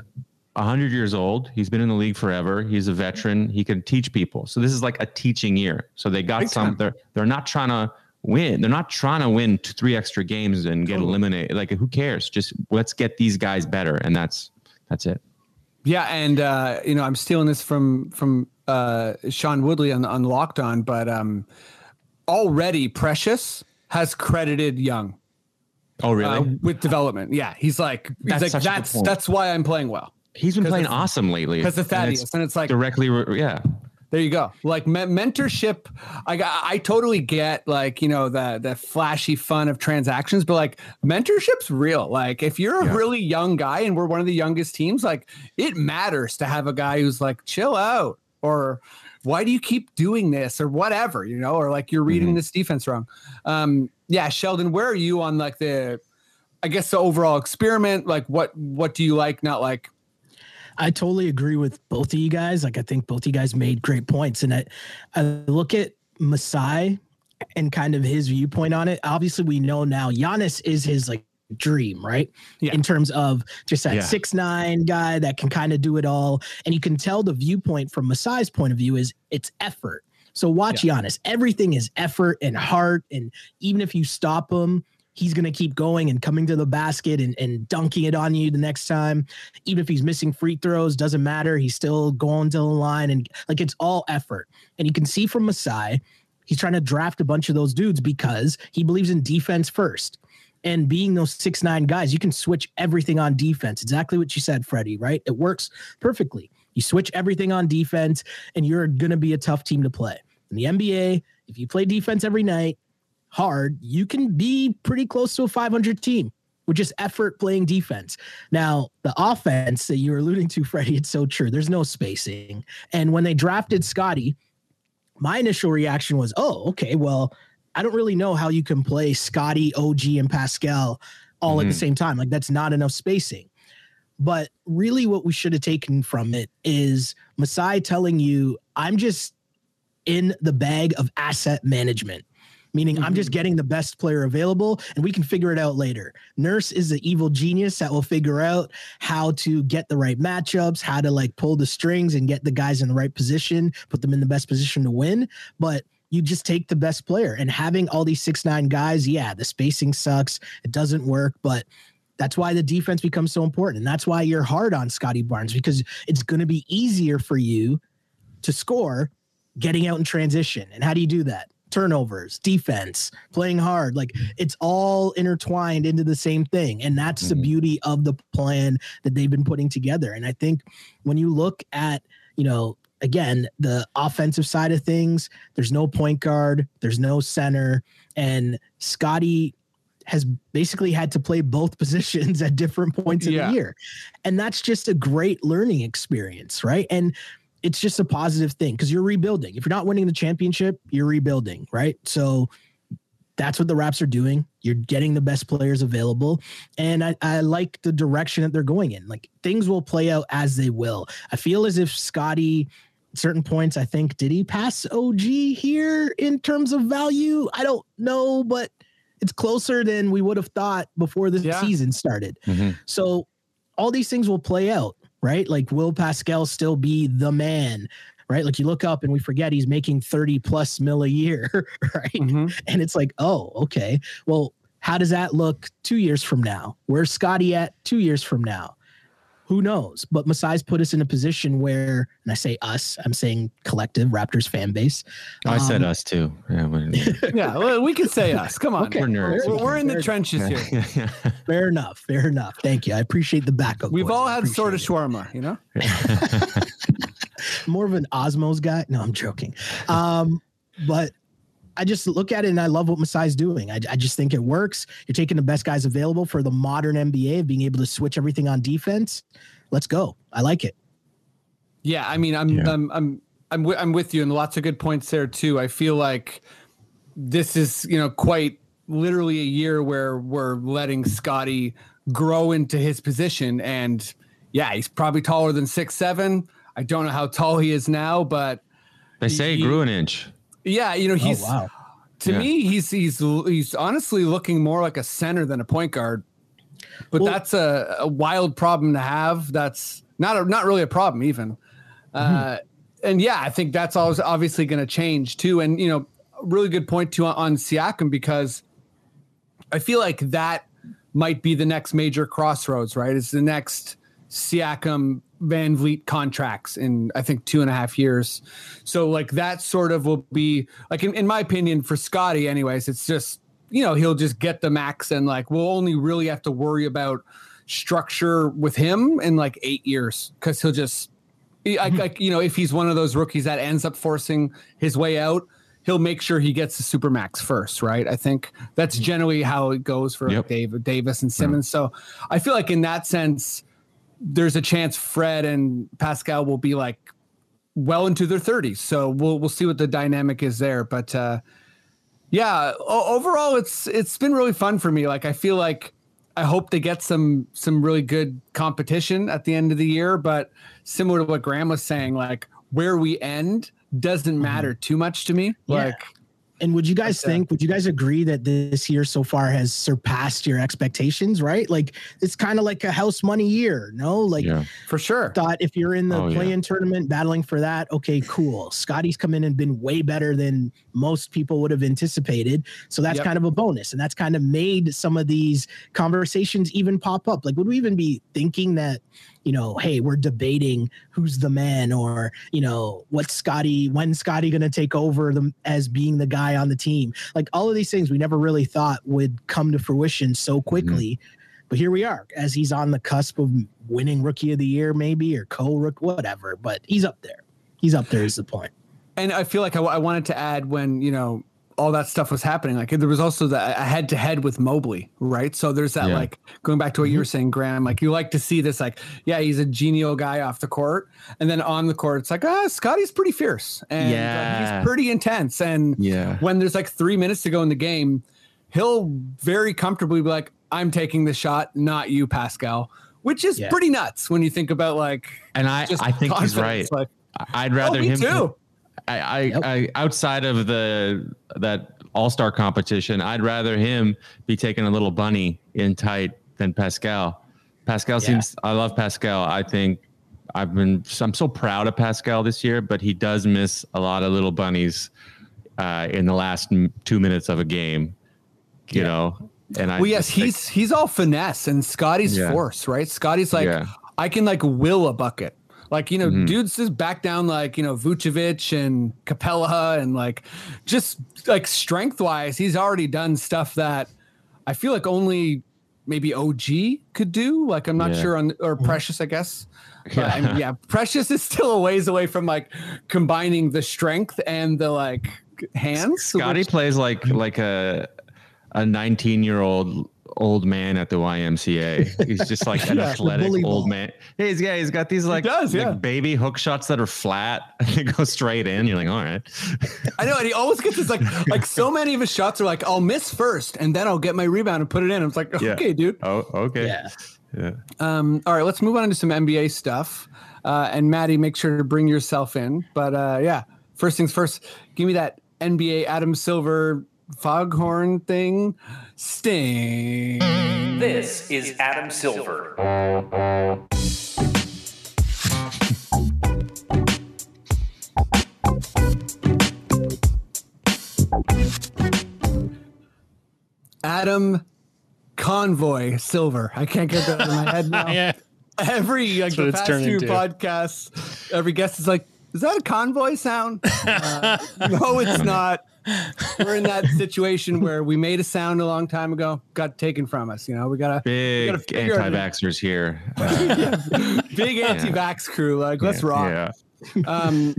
100 years old. He's been in the league forever. He's a veteran. He can teach people. So this is like a teaching year. So they got Big some. time. They're they're not trying to win. They're not trying to win t- three extra games and get Totally. eliminated. Like who cares? Just let's get these guys better, and that's that's it. Yeah, and uh, you know, I'm stealing this from from uh, Sean Woodley on on Locked On, but um, already Precious has credited Young Oh really? uh, with development. Yeah, he's like he's That's like a good that's that's why I'm playing well He's been playing awesome lately because of and Thaddeus, it's and it's like directly, re- yeah. there you go. Like me- mentorship, I got, I totally get like you know the the flashy fun of transactions, but like mentorship's real. Like if you're a Yeah. really young guy and we're one of the youngest teams, like it matters to have a guy who's like chill out or why do you keep doing this or whatever you know or like you're reading Mhm. this defense wrong. Um, yeah, Sheldon, where are you on like the I guess the overall experiment? Like what what do you like, not like? I totally agree with both of you guys. Like I think both of you guys made great points. And I, I look at Masai and kind of his viewpoint on it. Obviously, we know now Giannis is his like dream, right? Yeah. In terms of just that Yeah. six nine guy that can kind of do it all. And you can tell the viewpoint from Masai's point of view is it's effort. So watch Giannis. Everything is effort and heart. And even if you stop him, he's going to keep going and coming to the basket and, and dunking it on you the next time even if he's missing free throws, doesn't matter. He's still going to the line and like it's all effort. And you can see from Masai, he's trying to draft a bunch of those dudes because he believes in defense first. And being those six nine guys, you can switch everything on defense. Exactly what you said, Freddie, right? It works perfectly. You switch everything on defense, and you're gonna be a tough team to play. In the NBA, if you play defense every night hard, you can be pretty close to a 500 team with just effort playing defense. Now, the offense that you were alluding to, Freddie, it's so true. There's no spacing. And when they drafted Scotty, my initial reaction was, oh, okay, well, I don't really know how you can play Scotty, OG, and Pascal all at the Mhm. same time. Like, that's not enough spacing. But really, what we should have taken from it is Masai telling you, I'm just in the bag of asset management meaning I'm just getting the best player available and we can figure it out later. Nurse is the evil genius that will figure out how to get the right matchups, how to like pull the strings and get the guys in the right position, put them in the best position to win. But you just take the best player and having all these six nine guys, yeah, the spacing sucks. It doesn't work, but That's why the defense becomes so important. And that's why you're hard on Scotty Barnes because it's going to be easier for you to score getting out in transition. And how do you do that? Turnovers, defense, playing hard. Like it's all intertwined into the same thing. And that's the Mhm. beauty of the plan that they've been putting together. And I think when you look at, you know, again, the offensive side of things, there's no point guard, there's no center. And Scotty has basically had to play both *laughs* positions at different points in Yeah. the year. And that's just a great learning experience, right? And it's just a positive thing because you're rebuilding. If you're not winning the championship, you're rebuilding, right? So that's what the Raps are doing. You're getting the best players available. And I, I like the direction that they're going in. Like things will play out as they will. I feel as if Scotty, certain points, I think, did he pass OG here in terms of value? I don't know, but it's closer than we would have thought before the Yeah. season started. Mhm. So all these things will play out, right? Like, will Pascal still be the man? Right. Like you look up and we forget he's making 30 plus mil a year. *laughs* Right. Mhm. And it's like, oh, okay. Well, how does that look two years from now? Where's Scotty at two years from now? Who knows? But Masai's put us in a position where, and I say us, I'm saying collective Raptors fan base. I said Um, us too. Yeah, when- *laughs* Yeah, well, we can say us. Come on. Okay. We're nerds. We're, we're in the Fair- trenches here. yeah, *laughs* yeah. Fair enough. Fair enough. Thank you. I appreciate the backup. We've boys. all had sort of appreciate shawarma, you know? *laughs* more of an Osmow's guy. No, I'm joking. Um, but I just look at it and I love what Masai's doing. I, I just think it works. You're taking the best guys available for the modern NBA of being able to switch everything on defense. Let's go. I like it. Yeah, I mean, I'm Yeah. I'm I'm I'm wi- I'm with you, and lots of good points there too. I feel like this is you know quite literally a year where we're letting Scotty grow into his position, and yeah, he's probably taller than six seven. I don't know how tall he is now, but They say he He- grew an inch. Yeah, you know he's oh wow. to Yeah. me he's he's he's honestly looking more like a center than a point guard. But Well- that's a, a wild problem to have. That's not a, not really a problem even. Uh, and yeah, I think that's always obviously going to change too. And you know, really good point too on, on Siakam because I feel like that might be the next major crossroads. Right, it's the next Siakam VanVleet contracts in I think two and a half years. So like that sort of will be like in, in my opinion for Scotty, anyways. It's just you know he'll just get the max and like we'll only really have to worry about structure with him in like eight years because he'll just I, mm-hmm. like you know if he's one of those rookies that ends up forcing his way out. He'll make sure he gets the super max first, right? I think that's mm-hmm. generally how it goes for Yep. Dave, Davis and Simmons. So I feel like in that sense, there's a chance Fred and Pascal will be like well into their 30s. So we'll we'll see what the dynamic is there. But uh, yeah, o- overall, it's it's been really fun for me. Like I feel like I hope they get some some really good competition at the end of the year. But similar to what Graham was saying, like where we end doesn't matter too much to me. Yeah. Like And would you guys But, uh, think, would you guys agree that this year so far has surpassed your expectations, right? Like it's kind of like a house money year, no? Like Yeah. for sure. thought if you're in the Oh, play-in tournament battling for that, okay, cool. Scotty's come in and been way better than most people would have anticipated. So that's Yep. kind of a bonus. And that's kind of made some of these conversations even pop up. Like, would we even be thinking that, you know, hey, we're debating who's the man or, you know, what's Scotty, when Scotty going to take over them as being the guy on the team? Like all of these things we never really thought would come to fruition so mm-hmm. quickly. But here we are, as he's on the cusp of winning Rookie of the Year, maybe or co-rook, whatever. But he's up there. He's up there. Is the point? and I feel like I, I wanted to add when you know all that stuff was happening. Like there was also the a head to head with Mobley, right? So there's that Yeah. like going back to what you were saying, Graham. Like you like to see this, like yeah, he's a genial guy off the court, and then on the court, it's like ah, Scotty's pretty fierce and uh, Yeah. he's pretty intense. And Yeah. when there's like three minutes to go in the game, he'll very comfortably be like, "I'm taking the shot, not you, Pascal," which is Yeah. pretty nuts when you think about like. And I, I think he's right. Like, I'd oh, rather me him. too. I, I, Yep. I outside of the that All Star competition, I'd rather him be taking a little bunny in tight than Pascal. Pascal Yeah. seems. I love Pascal. I think I've been. I'm so proud of Pascal this year, but he does miss a lot of little bunnies uh, in the last two minutes of a game. You Yeah. know, And I Well, yes, think- he's he's all finesse and Scotty's Yeah. force, right? Scotty's like. I can like will a bucket. Like, you know, Mhm. dudes just back down like, you know, Vucevic and Capela and like just like strength wise, he's already done stuff that I feel like only maybe OG could do. Like, I'm not Yeah. sure on, or Precious, I guess. But Yeah. I mean, yeah, Precious is still a ways away from like combining the strength and the like hands. Scotty which- plays like like a a 19 year old old man at the YMCA. He's just like an *laughs* Yeah, athletic old ball. man. Hey, he's, yeah, he's got these like, does, like yeah. baby hook shots that are flat *laughs* and they go straight in. You're like, all right. I know, and he always gets this like like so many of his shots are like I'll miss first and then I'll get my rebound and put it in. I'm like, Yeah. okay, dude. Oh, okay. Yeah. Yeah. Um, all right, let's move on to some NBA stuff. Uh, and Maddie, make sure to bring yourself in. But uh, yeah, first things first, give me that NBA Adam Silver foghorn thing. Sting. This is Adam Silver. Adam Convoy Silver. I can't get that in my head now. *laughs* Yeah. Every like what the past turned few into. podcasts, every guest is like, "Is that a convoy sound?" *laughs* Uh, no, it's not. *laughs* We're in that situation where we made a sound a long time ago, got taken from us. You know, we got a Big gotta figure it out. anti-vaxxers here. *laughs* Uh, big anti-vax crew. Like, let's rock. Yeah. Um,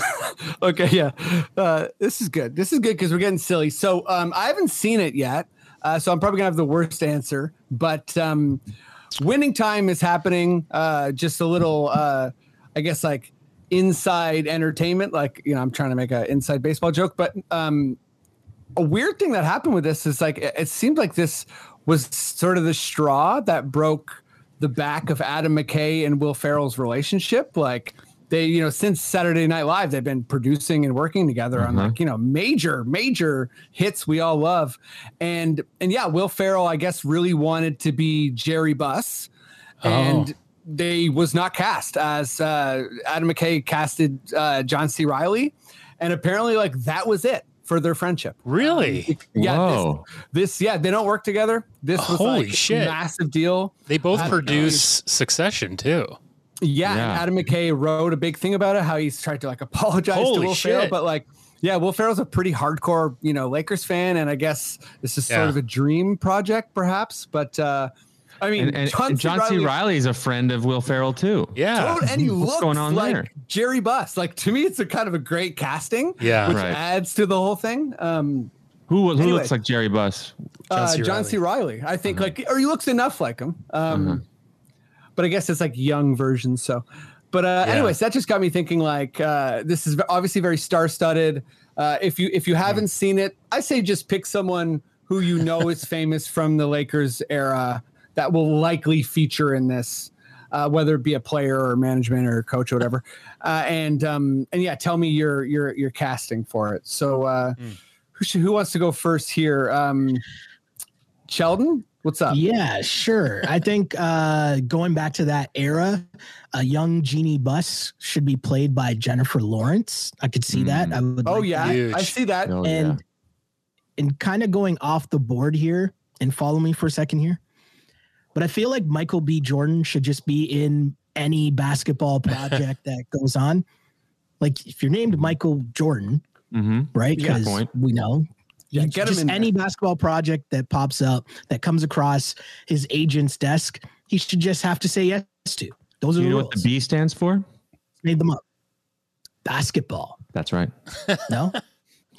*laughs* okay, yeah. Uh, this is good. This is good because we're getting silly. So um, I haven't seen it yet, uh, so I'm probably gonna have the worst answer. But um, winning time is happening. Uh, just a little, uh, I guess, like inside entertainment. Like you know, I'm trying to make an inside baseball joke, but um, a weird thing that happened with this is like it, it seemed like this was sort of the straw that broke the back of Adam McKay and Will Ferrell's relationship. Like they, you know, since Saturday Night Live, they've been producing and working together on Uh-huh. like you know major major hits we all love, and and yeah, Will Ferrell I guess really wanted to be Jerry Buss, and. They was not cast as uh, Adam McKay casted uh, John C. Reilly, and apparently like that was it for their friendship. Really? Yeah, this, this yeah, they don't work together. This was Holy like shit. a massive deal. They both Adam produce Succession too. Yeah, Yeah. Adam McKay wrote a big thing about it, how he's tried to like apologize Holy to Will Ferrell, shit. but like, yeah, Will Ferrell's a pretty hardcore, you know, Lakers fan, and I guess this is Yeah. sort of a dream project, perhaps. But uh I mean, And, and, and John C. Reilly is a friend of Will Ferrell too. Yeah. Totally- and he What's looks going on like there? Jerry Buss. Like to me, it's a kind of a great casting, Yeah. which Right. adds to the whole thing. Um, Who who Anyway. looks like Jerry Buss? John uh, C. John C. Reilly. I think like, or he looks enough like him. Um, Uh-huh. But I guess it's like young version. So, but uh, Yeah. anyways, that just got me thinking. Like, uh, this is obviously very star-studded. Uh, if you if you haven't seen it, I say just pick someone who you know is *laughs* famous from the Lakers era that will likely feature in this. Uh, whether it be a player or management or coach or whatever, uh, and um, and yeah, tell me your your your casting for it. So, uh, who should, who wants to go first here? Um, Sheldon, what's up? Yeah, sure. I think uh, going back to that era, a young Jeanie Buss should be played by Jennifer Lawrence. I could see that. I would. Oh like yeah, that. Huge. I see that. Oh, and yeah. and kind of going off the board here and follow me for a second here. But I feel like Michael B. Jordan should just be in any basketball project *laughs* that goes on. Like if you're named Michael Jordan, Mhm. right? Yeah. Because Point. we know. Yeah, you- get him in any there. basketball project that pops up that comes across his agent's desk, he should just have to say yes to. Those Do are you the know rules. what the B stands for? Made them up. Basketball. That's right. No. *laughs*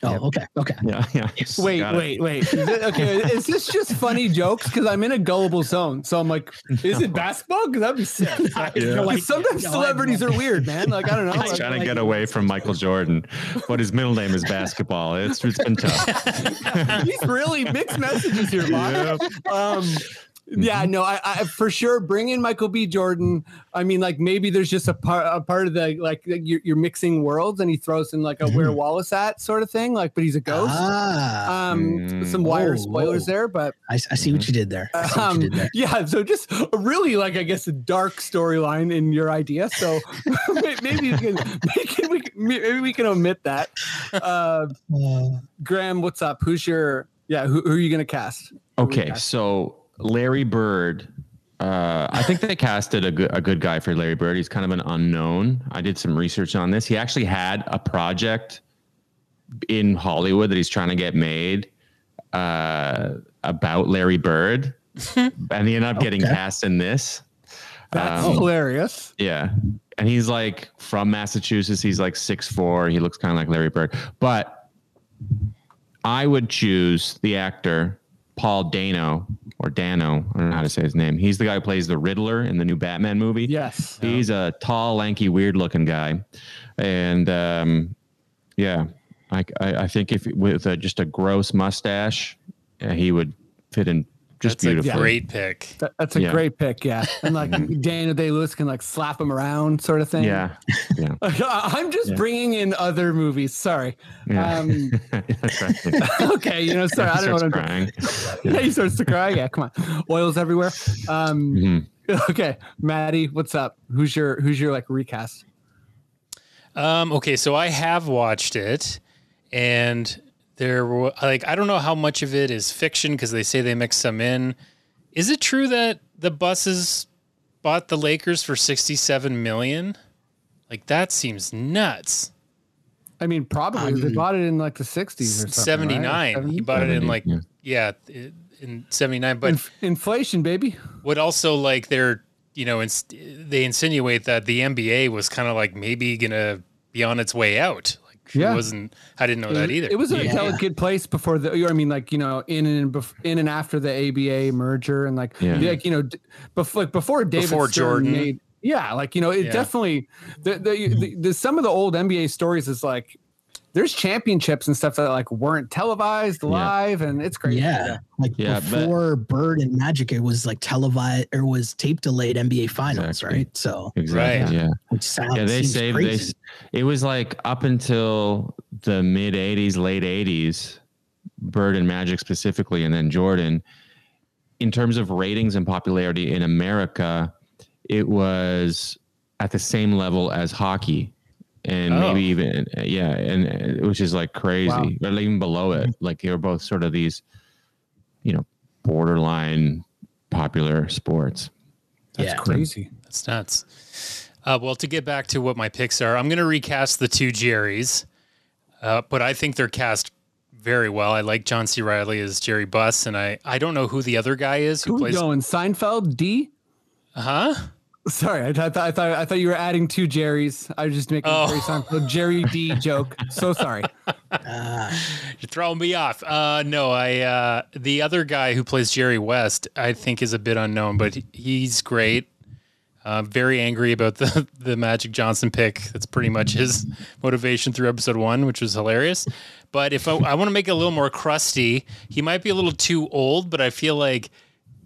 Oh, Yep. okay. Okay. Yeah, *laughs* yeah. Wait, Got wait, wait. Is it- okay, is this just funny jokes? Because I'm in a gullible zone. So I'm like, is it *laughs* basketball? Because that'd be sick. *laughs* I Yeah. no 'Cause idea. sometimes No, I have no celebrities are weird, man. Like I don't know. He's like- trying to like- get away from Michael Jordan, but his middle name is basketball. It's it's been tough. He's really mixed messages here, Bob. Um, yeah, no, I, I for sure bring in Michael B. Jordan. I mean, like maybe there's just a part a part of the like you're, you're mixing worlds, and he throws in like a where Wallace at sort of thing, like, but he's a ghost. Ah, um, Mm. some wire Whoa, spoilers whoa. there, but I, I see what you did there. I see what um, you did there. yeah, so just a really like I guess a dark storyline in your idea. So *laughs* maybe you can, maybe we can maybe we can omit that. Uh, Uh, Graham, what's up? Who's your yeah? Who, who are you gonna cast? Okay, recast. so Larry Bird. Uh, I think they casted a good a good guy for Larry Bird. He's kind of an unknown. I did some research on this. He actually had a project in Hollywood that he's trying to get made uh, about Larry Bird, *laughs* and he ended up getting Okay. cast in this. That's Um, hilarious. Yeah. And he's like from Massachusetts. He's like six four. He looks kind of like Larry Bird. But I would choose the actor Paul Dano or Dano. I don't know how to say his name. He's the guy who plays the Riddler in the new Batman movie. Yes. He's a tall, lanky, weird looking guy. And um, yeah, I, I, I think if with a, just a gross mustache, uh, he would fit in just That's a great pick. That, that's a Yeah. great pick. Yeah. And like *laughs* Daniel Day Lewis can like slap him around sort of thing. Yeah. Yeah. *laughs* I'm just Yeah. bringing in other movies. Sorry. Yeah. Um, *laughs* okay. You know, sorry. I don't know what I'm Starts doing. crying. Yeah, he starts to cry. Yeah, come on. Oils everywhere. Um, Mhm. okay, Maddie, what's up? Who's your who's your like recast? Um, okay, so I have watched it, and there were like I don't know how much of it is fiction because they say they mix some in. Is it true that the Busses bought the Lakers for sixty-seven million? Like that seems nuts. I mean, probably they Um, bought it in like the 60s or something. right? Seventy-nine. He 70? bought it in like yeah. yeah, i- in seventy-nine. But Inf- inflation, baby. would also like they're you know ins- they insinuate that the NBA was kind of like maybe gonna be on its way out. Like she Yeah. wasn't. I didn't know that either. It was a Yeah. delicate place before the. I mean, like you know, in and bef- in and after the ABA merger, and like, Yeah. like you know, before like before David Before Stern Jordan. made. Yeah, like you know, it Yeah. definitely the, the, the, the some of the old NBA stories is like there's championships and stuff that like weren't televised Yeah. live, and it's crazy. Yeah, like Yeah, but- before Bird and Magic, it was like televised or was tape delayed NBA Finals, Exactly. right? So, Exactly. Right. Yeah. which sounds Yeah. They seems saved. Crazy. s- it was like up until the mid '80s, late '80s, Bird and Magic specifically, and then Jordan. In terms of ratings and popularity in America, it was at the same level as hockey, and Oh. maybe even yeah, and uh, which is like crazy, Wow. or even below it. Like they were both sort of these, you know, borderline popular sports. That's Yeah. crazy. That's nuts. Uh, well, to get back to what my picks are, I'm going to recast the two Jerrys, uh, but I think they're cast very well. I like John C. Reilly as Jerry Buss, and I, I don't know who the other guy is who Who we plays. going? Seinfeld D. Uh huh? Sorry, I, thought I thought I thought you were adding two Jerry's. I was just making Oh. a Jerry Seinfeld Jerry D *laughs* joke. So sorry. Uh, You're throwing me off. Uh, no, I uh, the other guy who plays Jerry West, I think is a bit unknown, but he's great. Uh, very angry about the *laughs* the Magic Johnson pick. That's pretty much his motivation through episode one, which was hilarious. But if I, I want to make it a little more crusty, he might be a little too old. But I feel like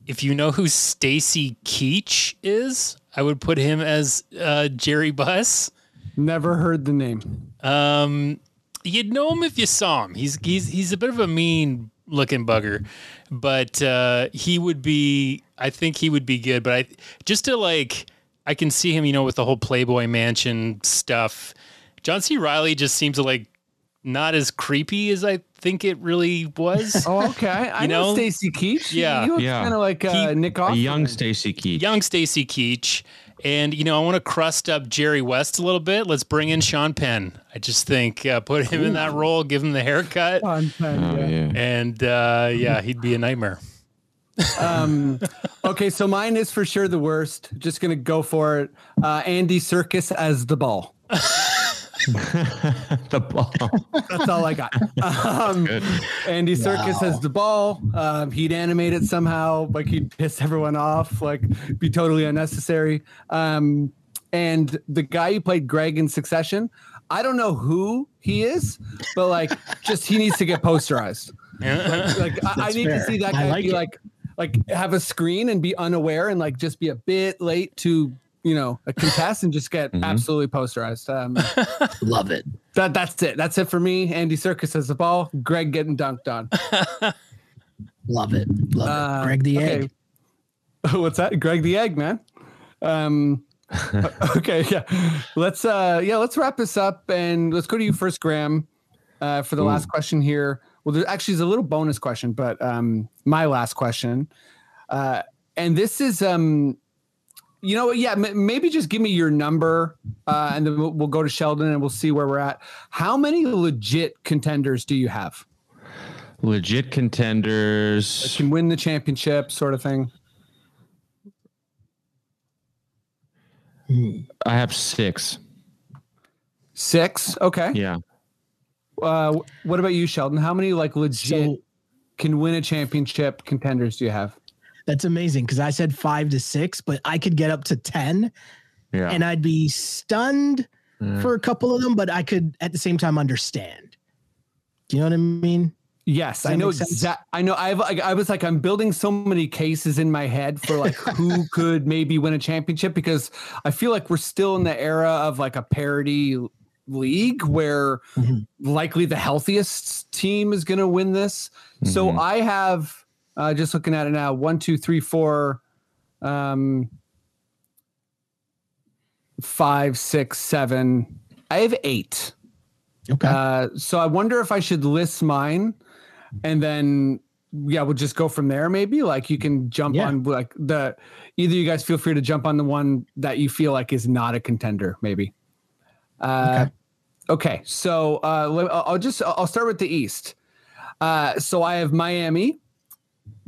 if you know who Stacy Keach is, I would put him as uh, Jerry Buss. Never heard the name. Um, you'd know him if you saw him. He's he's he's a bit of a mean looking bugger, but uh, he would be. I think he would be good. But I just to like, I can see him. You know, with the whole Playboy Mansion stuff. John C. Reilly just seems like not as creepy as I think it really was. *laughs* Oh, okay. I You know, know? Stacy Keach. Yeah. he looks Yeah. kind of like uh, He- Nick A Offerman. young Stacy Keach. Young Stacy Keach. And you know, I want to crust up Jerry West a little bit. Let's bring in Sean Penn. I just think uh, put him in that role, give him the haircut, Fun, fun, Oh yeah. yeah. and uh, yeah, he'd be a nightmare. Um, okay, so mine is for sure the worst. Just gonna go for it. Uh, Andy Serkis as the ball. *laughs* *laughs* the ball. That's all I got. Um, Andy Serkis Wow. has the ball. Um, he'd animate it somehow, like he'd piss everyone off, like be totally unnecessary. Um, and the guy who played Greg in Succession, I don't know who he is, but like, just he needs to get posterized. Like, *laughs* I, I That's need to see that guy like be it. like, like have a screen and be unaware and like just be a bit late to you know a contest and just get Mhm. absolutely posterized. Um, *laughs* love it. that that's it. That's it for me. Andy Serkis has the ball. Greg getting dunked on. Love it. Love Uh, it. Greg the okay. Egg. *laughs* What's that? Greg the Egg, man. Um, *laughs* okay, yeah. Let's uh, yeah, let's wrap this up and let's go to you first, Graham, uh, for the Ooh. last question here. well, there actually is a little bonus question, but um, my last question, uh, and this is um, you know, what, yeah, m- maybe just give me your number, uh, and then we'll, we'll go to Sheldon and we'll see where we're at. How many legit contenders do you have? Legit contenders. Can win the championship, sort of thing. I have six. Six. Okay. Yeah. Uh, what about you, Sheldon? How many like legit So can win a championship contenders do you have? That's amazing because I said five to six, but I could get up to 10 Yeah. and I'd be stunned Yeah. for a couple of them, but I could at the same time understand. Do you know what I mean? Yes, I know make sense? exact. I know. I've. Like, I was like, I'm building so many cases in my head for like *laughs* who could maybe win a championship because I feel like we're still in the era of like a parity league where Mhm. likely the healthiest team is going to win this. So Mhm. I have uh, just looking at it now. One, two, three, four, um, five, six, seven. I have eight. Okay. Uh, so I wonder if I should list mine, and then yeah, we'll just go from there. Maybe like you can jump Yeah. on like the either you guys feel free to jump on the one that you feel like is not a contender. Maybe. Uh, okay. So uh, I'll I'll just I'll start with the East. Uh, so I have Miami,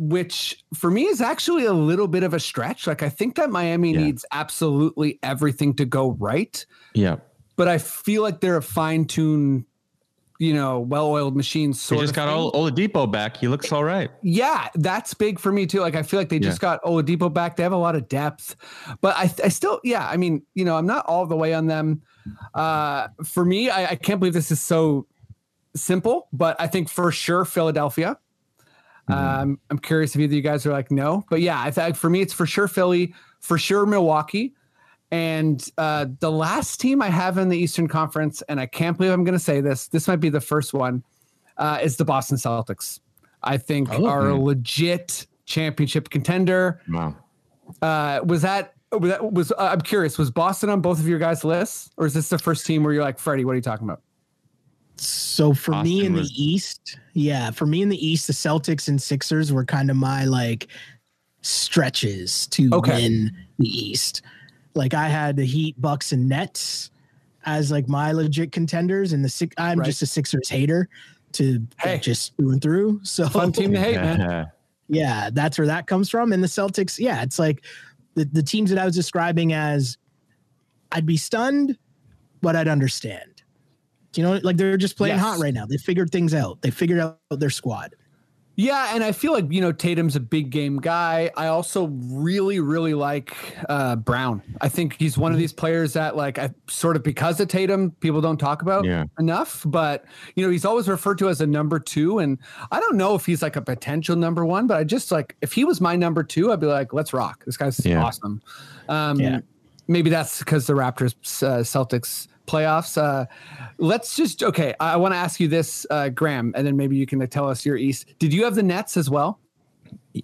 which for me is actually a little bit of a stretch. Like I think that Miami Yeah. needs absolutely everything to go right yeah. but I feel like they're a fine tuned, you know, well oiled machine. They Sort just of got thing. Ol- Oladipo back. He looks all right. Yeah, that's big for me too. Like I feel like they just got Oladipo back. They have a lot of depth, but I, I still, yeah. I mean, you know, I'm not all the way on them. Uh, for me, I, I can't believe this is so simple, but I think for sure Philadelphia. Um, I'm curious if either of you guys are like no, but yeah, I think for me it's for sure Philly, for sure Milwaukee, and uh, the last team I have in the Eastern Conference, and I can't believe I'm going to say this. This might be the first one, uh, is the Boston Celtics. I think Oh. are a legit championship contender. Wow. Uh, was that was that was uh, I'm curious. Was Boston on both of your guys' lists, or is this the first team where you're like, Freddie, what are you talking about? So for me Austin in the East, yeah, for me in the East, the Celtics and Sixers were kind of my like stretches to Okay. win the East. Like I had the Heat, Bucks, and Nets as like my legit contenders, and the six. I'm Right. just a Sixers hater to Hey. just through and through. So Fun team to hate, man. *laughs* yeah, that's where that comes from. And the Celtics, yeah, it's like the, the teams that I was describing as I'd be stunned, but I'd understand. You know, like they're just playing Yes. hot right now. They figured things out. They figured out their squad. Yeah, and I feel like you know Tatum's a big game guy. I also really, really like uh, Brown. I think he's one of these players that, like, I sort of because of Tatum, people don't talk about Yeah. enough. But you know, he's always referred to as a number two, and I don't know if he's like a potential number one. But I just like if he was my number two, I'd be like, let's rock. This guy's Yeah. awesome. Um, Yeah. Maybe that's because the Raptors uh, Celtics playoffs. Uh, let's just okay. I, I want to ask you this, uh, Graham, and then maybe you can tell us your East. Did you have the Nets as well?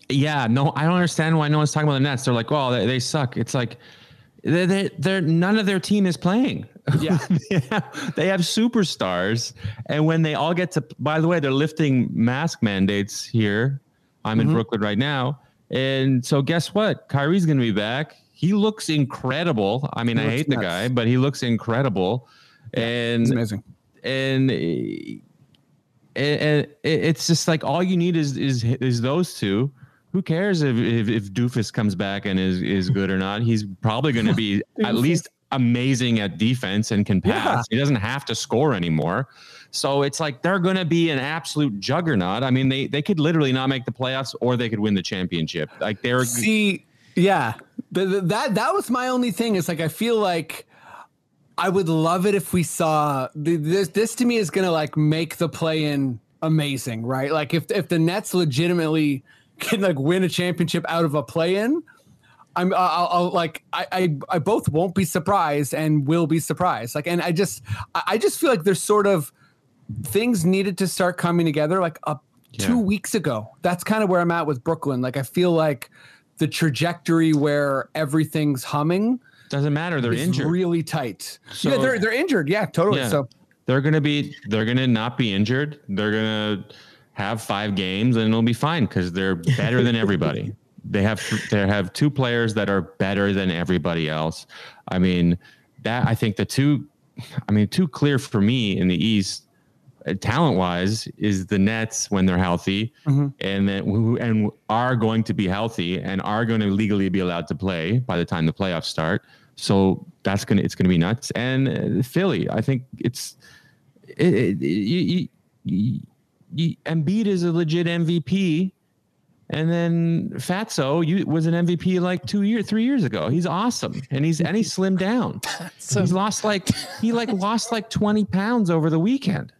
Yeah, no, I don't understand why no one's talking about the Nets. They're like, well, they, they suck. It's like they they they're none of their team is playing. Yeah. *laughs* they, have, they have superstars, and when they all get to, by the way, they're lifting mask mandates here. I'm in Mhm. Brooklyn right now, and so guess what? Kyrie's going to be back. He looks incredible. I mean, He I hate the guy, but he looks incredible, and It's amazing. and eh, and it's just like all you need is is is those two. Who cares if if, if Doofus comes back and is is good or not? He's probably going to be *laughs* at least amazing at defense and can pass. Yeah. He doesn't have to score anymore. So it's like they're going to be an absolute juggernaut. I mean, they they could literally not make the playoffs or they could win the championship. Like they're See, yeah, that that was my only thing. Is like I feel like I would love it if we saw the, this. This to me is gonna like make the play in amazing, right? Like if if the Nets legitimately can like win a championship out of a play in. I'm I'll, I'll like I, I I both won't be surprised and will be surprised like and I just I just feel like there's sort of things needed to start coming together like uh, up Yeah. two weeks ago. That's kind of where I'm at with Brooklyn. Like I feel like the trajectory where everything's humming doesn't matter. They're injured. really tight. So- yeah, they're they're injured. Yeah, totally. Yeah. So they're gonna be they're gonna not be injured. They're gonna have five games and it'll be fine because they're better than everybody. *laughs* They have they have two players that are better than everybody else. I mean, that I think the two, I mean, too clear for me in the East, talent wise, is the Nets when they're healthy, Mhm. and then who and are going to be healthy and are going to legally be allowed to play by the time the playoffs start. So that's gonna it's gonna be nuts. And uh, Philly, I think it's it, it, you, you, you, you, Embiid is a legit MVP. And then Fatso you, was an MVP like two years, three years ago. He's awesome, and he's and he's slimmed down. *laughs* So, he's lost like he like lost like twenty pounds over the weekend.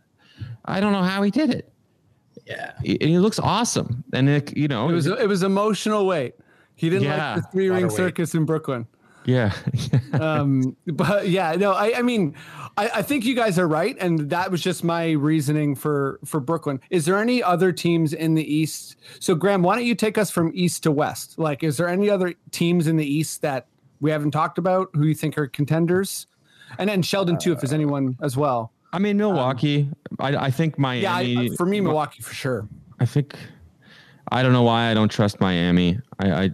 I don't know how he did it. Yeah. He- And he looks awesome. And it, you know, It was it was emotional weight. He didn't Yeah. like the three ring circus in Brooklyn. yeah, *laughs* um but yeah no i i mean I, I think you guys are right and that was just my reasoning for for brooklyn is there any other teams in the east so graham why don't you take us from east to west like is there any other teams in the east that we haven't talked about who you think are contenders and then sheldon too if there's anyone as well I mean Milwaukee. I, I think Miami. yeah I, for me milwaukee for sure I think I don't know why I don't trust Miami. I I,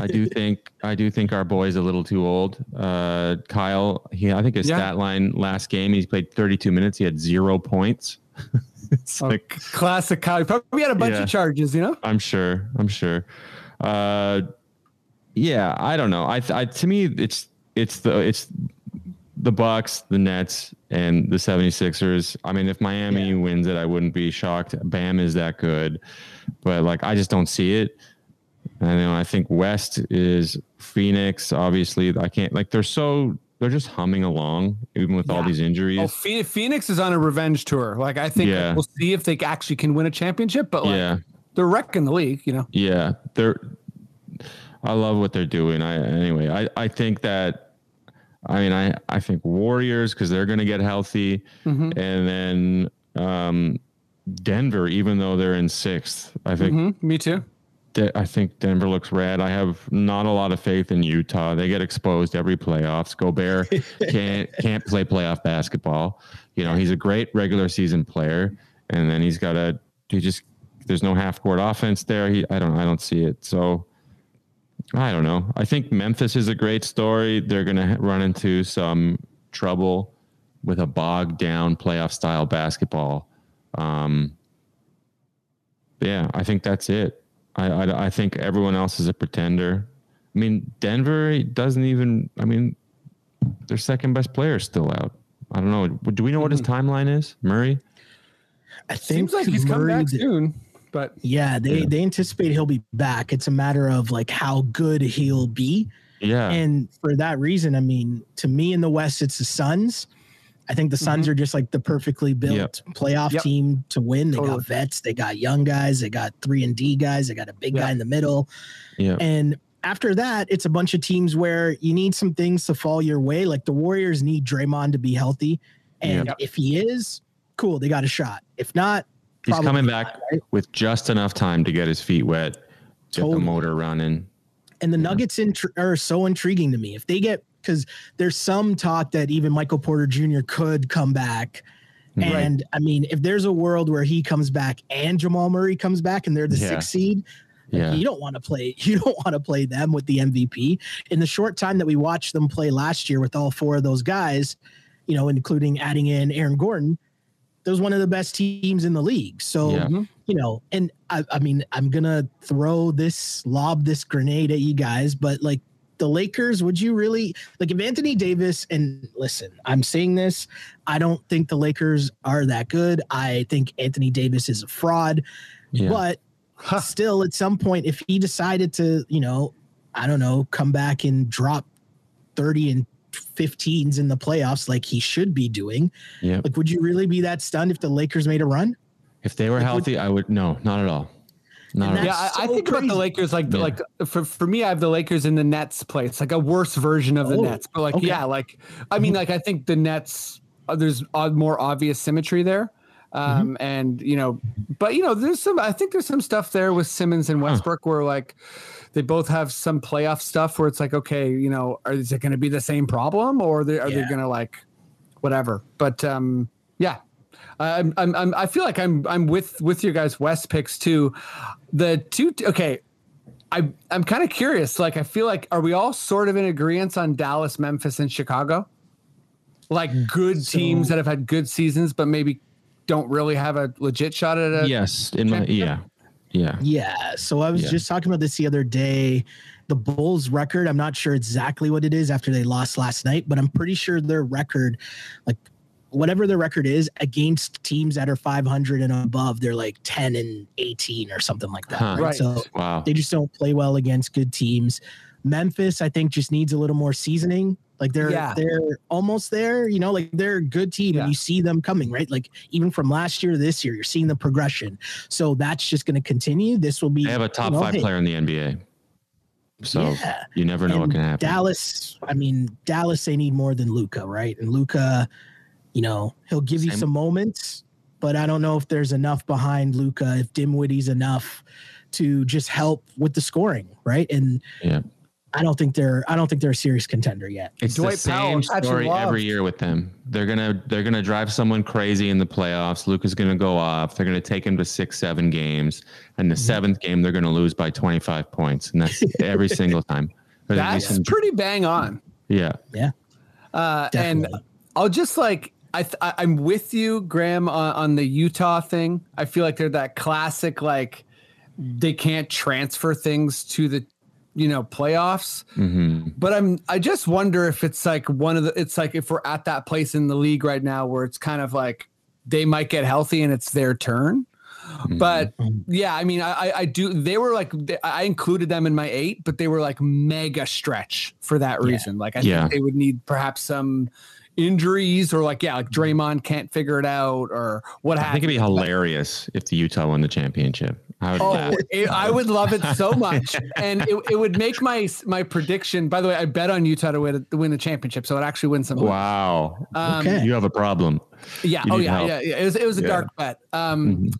I do *laughs* think I do think our boy's a little too old. Uh, Kyle, he I think his Yeah. stat line last game he played 32 minutes. He had zero points. *laughs* it's Oh, like classic Kyle. probably had a bunch Yeah. of charges you know I'm sure. I'm sure. Uh, yeah, I don't know. I, I to me it's it's the it's the Bucks, the Nets, and the 76ers. I mean, if Miami wins it, I wouldn't be shocked. Bam is that good. But like I just don't see it. And then I think West is Phoenix, obviously. I can't like they're so they're just humming along even with all these injuries. Oh, Phoenix, Phoenix is on a revenge tour. Like I think Yeah. we'll see if they actually can win a championship. But like, yeah. they're wrecking the league. You know, Yeah, they're. I love what they're doing. I anyway. I I think that. I mean, I I think Warriors because they're going to get healthy, Mhm. and then um, Denver, even though they're in sixth, I think Mhm, me too. De- I think Denver looks red. I have not a lot of faith in Utah. They get exposed every playoffs. Gobert *laughs* can't can't play playoff basketball. You know, he's a great regular season player, and then he's got a he just there's no half court offense there. He I don't I don't see it. So I don't know. I think Memphis is a great story. They're going to run into some trouble with a bogged down playoff style basketball. Um, yeah, I think that's it. I, I, I think everyone else is a pretender. I mean, Denver doesn't even. I mean, their second best player is still out. I don't know. Do we know what his timeline is, Murray? I think Seems like he's come Murray back soon. But Yeah, they Yeah. they anticipate he'll be back. It's a matter of like how good he'll be. Yeah, And for that reason, I mean, to me in the West, it's the Suns. I think the mm-hmm. Suns are just like the perfectly built playoff Yep. team to win. They Totally. got vets, they got young guys, they got three and D guys, they got a big Yeah. guy in the middle. yeah, And after that, it's a bunch of teams where you need some things to fall your way. Like the Warriors need Draymond to be healthy. And Yep. if he is, cool, they got a shot. If not, he's probably coming not, back right? with just enough time to get his feet wet, get Totally. the motor running. And the Nuggets intri- are so intriguing to me. If they get, because there's some talk that even Michael Porter Jr. could come back. Hmm. Right. And I mean, if there's a world where he comes back and Jamal Murray comes back and they're the Yeah. sixth seed, like, Yeah, you don't want to play. *laughs* You don't want to play them with the MVP. In the short time that we watched them play last year with all four of those guys, you know, including adding in Aaron Gordon, that was one of the best teams in the league. So Yeah. Mhm. you know, and I, I mean, I'm gonna throw this, lob this grenade at you guys, but like the Lakers, would you really like if Anthony Davis and listen, I'm saying this, I don't think the Lakers are that good. I think Anthony Davis is a fraud, yeah. but still at some point, if he decided to, you know, I don't know, come back and drop 30 and 15s in the playoffs like he should be doing, yeah. like would you really be that stunned if the Lakers made a run? If they were Like, would- healthy, I would no, not at all. Not at all. yeah, I, I so think about the. Lakers like Yeah. like for for me, I have the Lakers in the Nets place, like a worse version of the Oh, Nets. But like, okay. yeah, like I mean, like I think the Nets uh, there's odd, more obvious symmetry there. Um, and you know, but you know, there's some. I think there's some stuff there with Simmons and Westbrook where like they both have some playoff stuff where it's like, okay, you know, are, is it going to be the same problem or are they, are they going to like whatever? But um, yeah, I'm, I'm, I'm, I feel like I'm, I'm with, with your guys' West picks too. The two, okay. I, I'm kind of curious. Like, I feel like, are we all sort of in agreement on Dallas, Memphis, and Chicago? Like good So- teams that have had good seasons, but maybe don't really have a legit shot at a. yes, in my yeah, yeah. Yeah. So I was Yeah. just talking about this the other day. The Bulls record, I'm not sure exactly what it is after they lost last night, but I'm pretty sure their record, like whatever their record is against teams that are 500 and above, they're like 10 and 18 or something like that. Huh. Right? Right. So Wow. they just don't play well against good teams. Memphis, I think, just needs a little more seasoning. Like they're Yeah. they're almost there, you know, like they're a good team Yeah. and you see them coming, right? Like even from last year to this year, you're seeing the progression. So that's just going to continue. This will be I have a top you know, five hey, player in the NBA. So Yeah. you never know what can happen. Dallas, I mean, Dallas, they need more than Luka, right? And Luka, you know, he'll give you some moments, but I don't know if there's enough behind Luka, if Dinwiddie's enough to just help with the scoring, right? And Yeah. I don't think they're I don't think they're a serious contender yet. It's Dwight the same Patrick story every year with them. They're gonna they're gonna drive someone crazy in the playoffs. Luka's gonna go off. They're gonna take him to six, seven games, and the seventh game they're gonna lose by twenty five points, and that's *laughs* every single time. There's That's some- pretty bang on. yeah. Yeah. Uh, and I'll just like I th- I- I'm with you, Graham, on, on the Utah thing. I feel like they're that classic like they can't transfer things to the you know playoffs. hmm But I'm I just wonder if it's like one of the it's like if we're at that place in the league right now where it's kind of like they might get healthy and it's their turn. But yeah, I mean, I, I- do. They were like, I included them in my eight, but they were like mega stretch for that reason. Like, I Yeah. think they would need perhaps some injuries or like, yeah, like Draymond can't figure it out or what I think it'd be hilarious if the Utah won the championship. I would Oh, it, I would love it so much, and it, it would make my my prediction. By the way, I bet on Utah to win to win the championship, so it actually win some. Wow. Um, Okay. You have a problem. Yeah. You Oh yeah, yeah. Yeah. It was it was a Yeah. dark bet. Um, Mhm.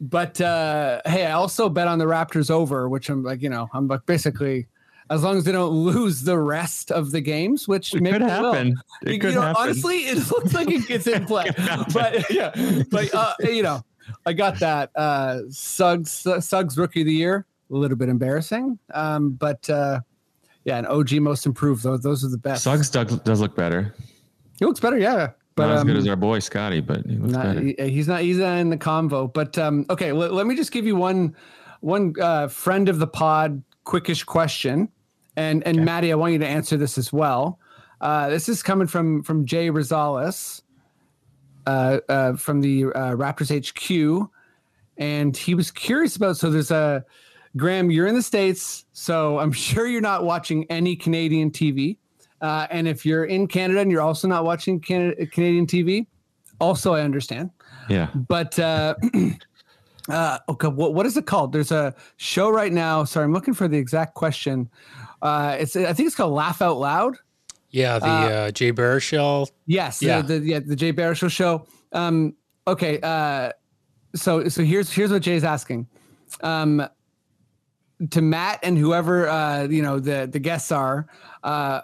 but uh, hey, I also bet on the Raptors over, which I'm like, you know, I'm like basically, as long as they don't lose the rest of the games, which It maybe could happen. It You could know, happen. honestly, it looks like it gets in play, *laughs* but yeah, but uh, you know, I got that uh, Suggs Suggs Rookie of the Year, a little bit embarrassing, um, but uh, yeah, an OG Most Improved. Those those are the best. Suggs does, does look better. He looks better, yeah, but Not as um, good as our boy Scotty, but he looks not, better. he- he's not he's not in the convo but um okay let, let me just give you one one uh friend of the pod quickish question and and maddie i want you to answer this as well uh this is coming from from jay rosales uh, uh from the uh, raptors hq and he was curious about so there's a graham you're in the states so i'm *laughs* sure you're not watching any canadian tv uh, and if you're in canada and you're also not watching Canada, canadian tv also i understand Yeah. but uh, *clears throat* uh, okay, what, what is it called? There's a show right now. Sorry, I'm looking for the exact question. Uh, it's I think it's called Laugh Out Loud. Yeah, the Uh, uh, Jay Baruchel. Yes, Yeah. the, the yeah the Jay Baruchel show. Um, okay, uh, so so here's here's what Jay's asking. Um, to Matt and whoever uh, you know the the guests are, uh,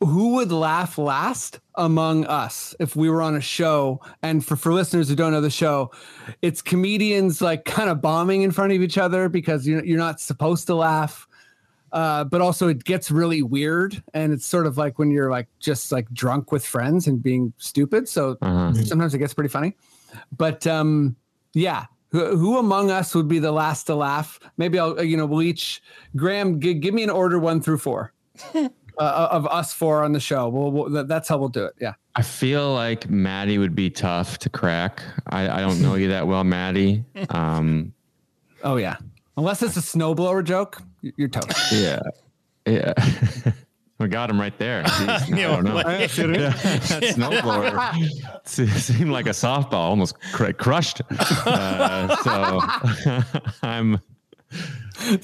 who would laugh last among us if we were on a show? And for for listeners who don't know the show, it's comedians like kind of bombing in front of each other because you're you're not supposed to laugh. Uh, but also it gets really weird and it's sort of like when you're like just like drunk with friends and being stupid so Uh-huh. sometimes it gets pretty funny but um yeah who, who among us would be the last to laugh maybe i'll you know we'll each graham g- give me an order one through four *laughs* uh, of us four on the show we'll, we'll, that's how we'll do it yeah I feel like Maddie would be tough to crack. I, I don't know you that well, Maddie. *laughs* Um, oh yeah unless it's a snowblower joke y- you're toast yeah. Yeah. *laughs* we got him right there. Jeez, *laughs* I don't know. like- that snowblower *laughs* seemed like a softball, almost cr- crushed. Uh, so I'm,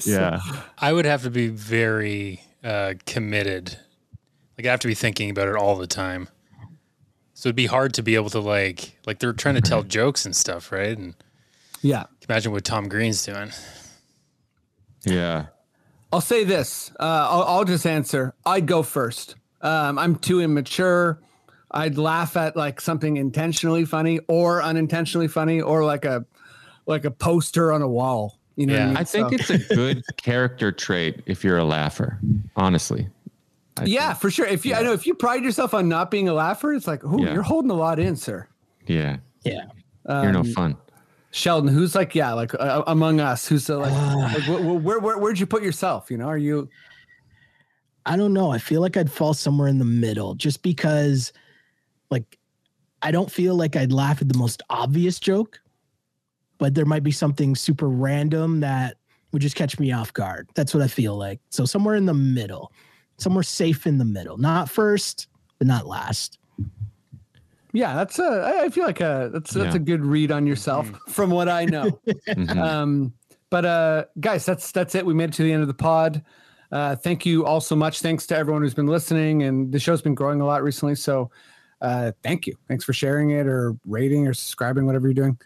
yeah. I would have to be very uh, committed. Like I have to be thinking about it all the time. So it'd be hard to be able to like like they're trying to tell jokes and stuff, right? And yeah imagine what Tom Green's doing. Yeah. I'll say this. Uh, I'll, I'll just answer. I'd go first. Um, I'm too immature. I'd laugh at like something intentionally funny or unintentionally funny or like a like a poster on a wall. You know, what I, Yeah. mean? I think So- it's a good *laughs* character trait if you're a laugher. Honestly. I yeah, think- for sure. If you, I know if you pride yourself on not being a laugher, it's like, oh, Yeah. you're holding a lot in, sir. yeah. Yeah. You're no Um, fun. Sheldon, who's like, yeah, like uh, among us, who's uh, like, Ah. like wh- where, where, where'd you put yourself? You know, are you, I don't know. I feel like I'd fall somewhere in the middle just because, like, I don't feel like I'd laugh at the most obvious joke, but there might be something super random that would just catch me off guard. That's what I feel like. So, somewhere in the middle, somewhere safe in the middle, not first, but not last. Yeah, that's a. I feel like a, that's, that's Yeah. a good read on yourself *laughs* from what I know. *laughs* Mhm. um, but uh, guys, that's, that's it. We made it to the end of the pod. Uh, thank you all so much. Thanks to everyone who's been listening and the show's been growing a lot recently. So uh, thank you. Thanks for sharing it or rating or subscribing, whatever you're doing.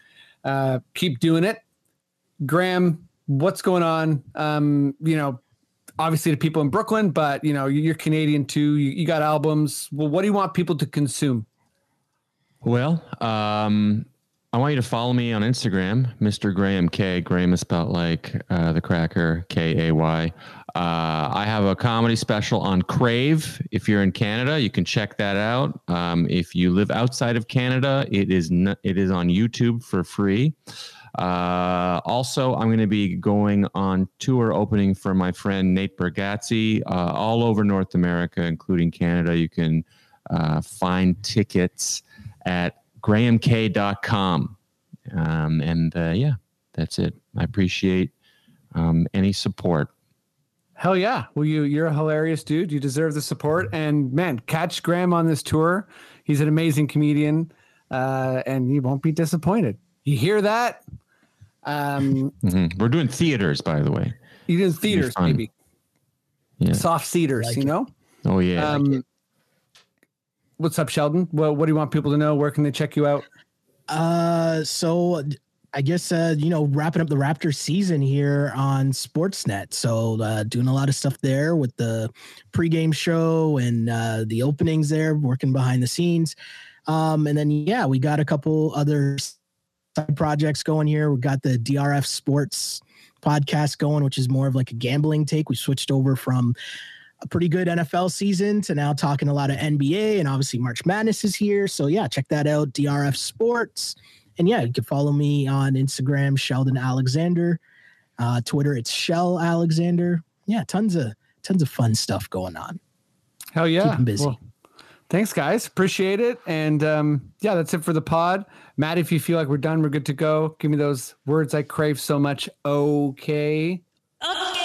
Uh, keep doing it. Graham, what's going on? Um, you know, obviously to people in Brooklyn, but you know, you're Canadian too. You, you got albums. Well, what do you want people to consume? Well, um, I want you to follow me on Instagram, Mr. Graham Kay. Graham is spelled like uh, the cracker, K A Y. Uh, I have a comedy special on Crave. If you're in Canada, you can check that out. Um, if you live outside of Canada, it is n- it is on YouTube for free. Uh, also, I'm going to be going on tour opening for my friend Nate Bargatze uh, all over North America, including Canada. You can uh, find tickets at grahamkay.com. Um, and uh, yeah, that's it. I appreciate um, any support. Hell yeah. Well, you you're a hilarious dude. You deserve the support. And man, catch Graham on this tour. He's an amazing comedian, uh, and you won't be disappointed. You hear that? Um, Mhm. We're doing theaters, by the way. you do theaters, fun. maybe Yeah. soft seaters. Like you it. know. Oh yeah. um, what's up, Sheldon? Well, what do you want people to know? Where can they check you out? Uh, so I guess uh, you know, wrapping up the Raptors season here on Sportsnet. So uh, doing a lot of stuff there with the pregame show and uh, the openings there, working behind the scenes. Um, and then yeah, we got a couple other side projects going here. We got the DRF Sports podcast going, which is more of like a gambling take. We switched over from a pretty good NFL season to now talking a lot of NBA and obviously March Madness is here. So yeah, check that out, DRF Sports. And yeah, you can follow me on Instagram, Sheldon Alexander. Uh, Twitter, it's Shell Alexander. Yeah, tons of tons of fun stuff going on. Hell yeah. Keep 'em busy. Well, thanks, guys. Appreciate it. And um, yeah, that's it for the pod. Matt, if you feel like we're done, we're good to go. Give me those words I crave so much. Okay. Okay.